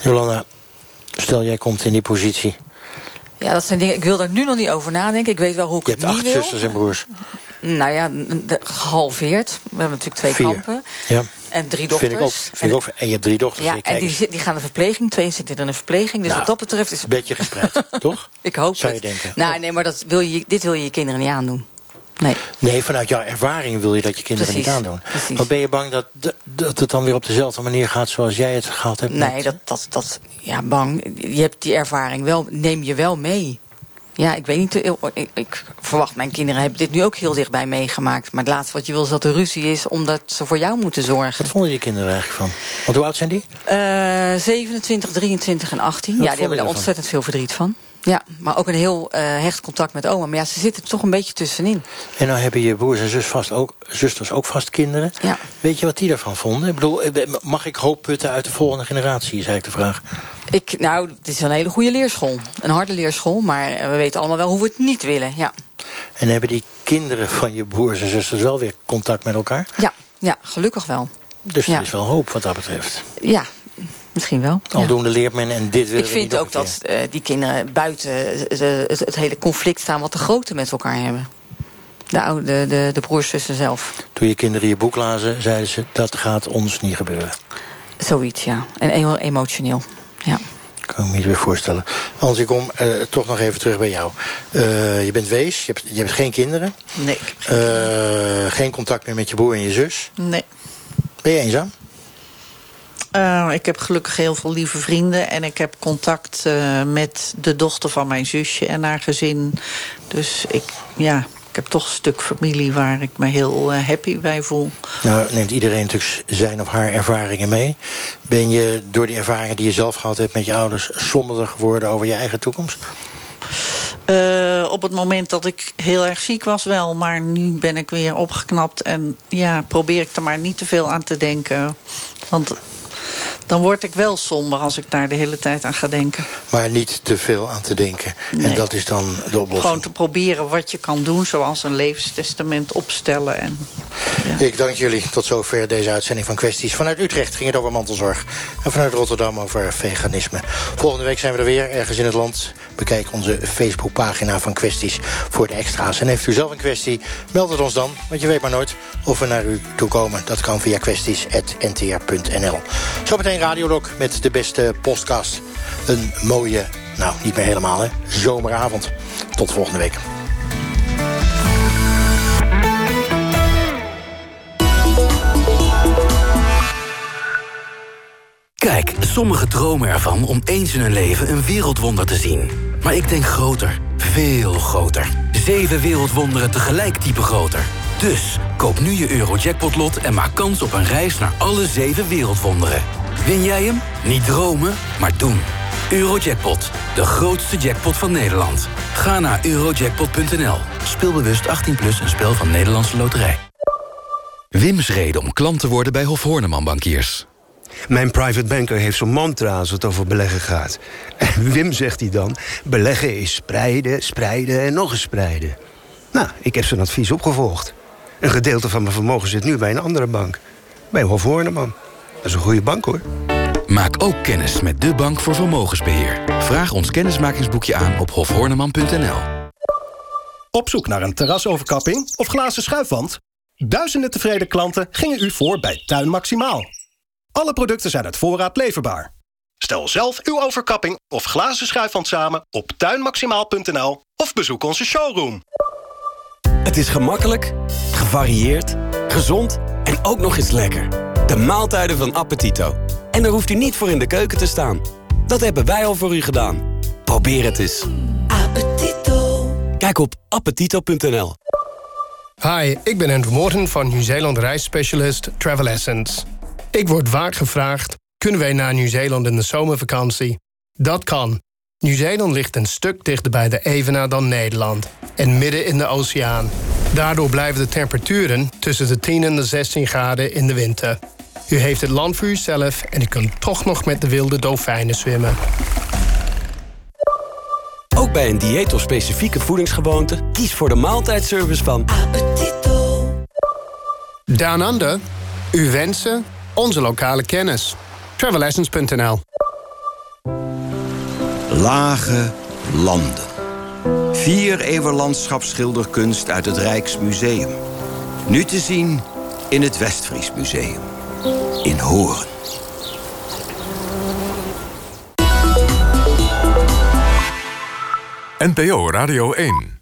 Jolanda, stel jij komt in die positie... Ja, dat zijn dingen. Ik wil daar nu nog niet over nadenken. Ik weet wel hoe ik je het hebt niet acht wil. zusters en broers. Nou ja, gehalveerd. We hebben natuurlijk twee Vier. kampen. Ja. En drie dochters. Vind ik ook. Vind ik ook. En je hebt drie dochters. Ja, en die, die gaan de verpleging. Twee zitten in de verpleging. Dus Nou, wat dat betreft is... Beetje gespreid, <laughs> toch? Ik hoop Zou je het. denken. Nou, nee, maar dat wil je, dit wil je je kinderen niet aandoen. Nee. Nee, vanuit jouw ervaring wil je dat je kinderen Precies, niet aandoen. precies. Maar ben je bang dat, dat het dan weer op dezelfde manier gaat zoals jij het gehad hebt? Nee, met- dat, dat, dat, ja, bang. Je hebt die ervaring wel, neem je wel mee. Ja, ik weet niet, eh, ik, ik verwacht mijn kinderen hebben dit nu ook heel dichtbij meegemaakt. Maar het laatste wat je wil is dat er ruzie is, omdat ze voor jou moeten zorgen. Wat vonden die kinderen eigenlijk van? Want hoe oud zijn die? Eh 27, 23 en 18. Wat ja, die hebben je er ontzettend veel verdriet van. Ja, maar ook een heel eh, hecht contact met oma. Maar ja, ze zitten toch een beetje tussenin. En nou hebben je broers en zus vast ook, zusters ook vast kinderen. Ja. Weet je wat die daarvan vonden? Ik bedoel, eh, mag ik hoop putten uit de volgende generatie, is eigenlijk de vraag. Ik, nou, het is een hele goede leerschool. Een harde leerschool, maar eh, we weten allemaal wel hoe we het niet willen. Ja, En hebben die kinderen van je broers en zusters wel weer contact met elkaar? ja, ja gelukkig wel. Dus Ja. er is wel hoop wat dat betreft. Ja, misschien wel. Ja. Aldoende leert men en dit willen Ik vind niet ook dat eh, die kinderen buiten eh, het, het hele conflict staan wat de grote met elkaar hebben. De, oude, de, de broers zussen zelf. Toen je kinderen je boek lazen, zeiden ze... dat gaat ons niet gebeuren. Zoiets, ja. En heel emotioneel. Ja. Kan ik me niet weer voorstellen. Hans, ik kom eh, toch nog even terug bij jou. Eh, je bent wees, je hebt, je hebt geen kinderen. Nee. Eh, geen contact meer met je broer en je zus. Nee. Ben je eenzaam? Eh, ik heb gelukkig heel veel lieve vrienden. En ik heb contact eh, met de dochter van mijn zusje en haar gezin. Dus ik, ja, ik heb toch een stuk familie waar ik me heel eh, happy bij voel. Nou, neemt iedereen natuurlijk zijn of haar ervaringen mee. Ben je door die ervaringen die je zelf gehad hebt met je ouders... somberder geworden over je eigen toekomst? Op het moment dat ik heel erg ziek was wel. Maar nu ben ik weer opgeknapt. En ja, probeer ik er maar niet te veel aan te denken. Want dan word ik wel somber als ik daar de hele tijd aan ga denken. Maar niet te veel aan te denken. En dat is dan de oplossing. Gewoon te proberen wat je kan doen. Zoals een levenstestament opstellen. En Ik dank jullie. Tot zover deze uitzending van Kwesties. Vanuit Utrecht ging het over mantelzorg. En vanuit Rotterdam over veganisme. Volgende week zijn we er weer, ergens in het land. Bekijk onze Facebookpagina van Kwesties voor de extra's. En heeft u zelf een kwestie, meld het ons dan. Want je weet maar nooit of we naar u toe komen. Dat kan via kwesties.ntr.nl. Zometeen Radiolog met de beste podcast. Een mooie, nou niet meer helemaal hè, zomeravond. Tot volgende week. Kijk, sommigen dromen ervan om eens in hun leven een wereldwonder te zien. Maar ik denk groter, veel groter. Zeven wereldwonderen tegelijk type groter. Dus koop nu je Eurojackpot-lot en maak kans op een reis naar alle zeven wereldwonderen. Win jij hem? Niet dromen, maar doen. Eurojackpot, de grootste jackpot van Nederland. Ga naar eurojackpot.nl. Speel bewust 18+, plus een spel van Nederlandse Loterij. Wims reden om klant te worden bij Hof Horneman Bankiers. Mijn private banker heeft zo'n mantra als het over beleggen gaat. En <laughs> Wim zegt hij dan, beleggen is spreiden, spreiden en nog eens spreiden. Nou, ik heb zijn advies opgevolgd. Een gedeelte van mijn vermogen zit nu bij een andere bank. Bij Hof Horneman. Dat is een goede bank, hoor. Maak ook kennis met de Bank voor Vermogensbeheer. Vraag ons kennismakingsboekje aan op hofhorneman.nl. Op zoek naar een terrasoverkapping of glazen schuifwand? Duizenden tevreden klanten gingen u voor bij Tuin Maximaal. Alle producten zijn uit voorraad leverbaar. Stel zelf uw overkapping of glazen schuifwand samen op tuinmaximaal.nl of bezoek onze showroom. Het is gemakkelijk, gevarieerd, gezond en ook nog eens lekker. De maaltijden van Appetito. En daar hoeft u niet voor in de keuken te staan. Dat hebben wij al voor u gedaan. Probeer het eens. Appetito. Kijk op appetito.nl. Hi, ik ben Andrew Morton van Nieuw-Zeeland reisspecialist Travel Essence. Ik word vaak gevraagd, kunnen wij naar Nieuw-Zeeland in de zomervakantie? Dat kan. Nieuw-Zeeland ligt een stuk dichter bij de Evenaar dan Nederland. En midden in de oceaan. Daardoor blijven de temperaturen tussen de 10 en de 16 graden in de winter. U heeft het land voor uzelf en u kunt toch nog met de wilde dolfijnen zwemmen. Ook bij een dieet of specifieke voedingsgewoonte... kies voor de maaltijdservice van Appetito. Down Under. Uw wensen, onze lokale kennis. Travelessence.nl Lage landen. Vier eeuwen landschapsschilderkunst uit het Rijksmuseum. Nu te zien in het Westfries Museum. In Hoorn. NPO Radio 1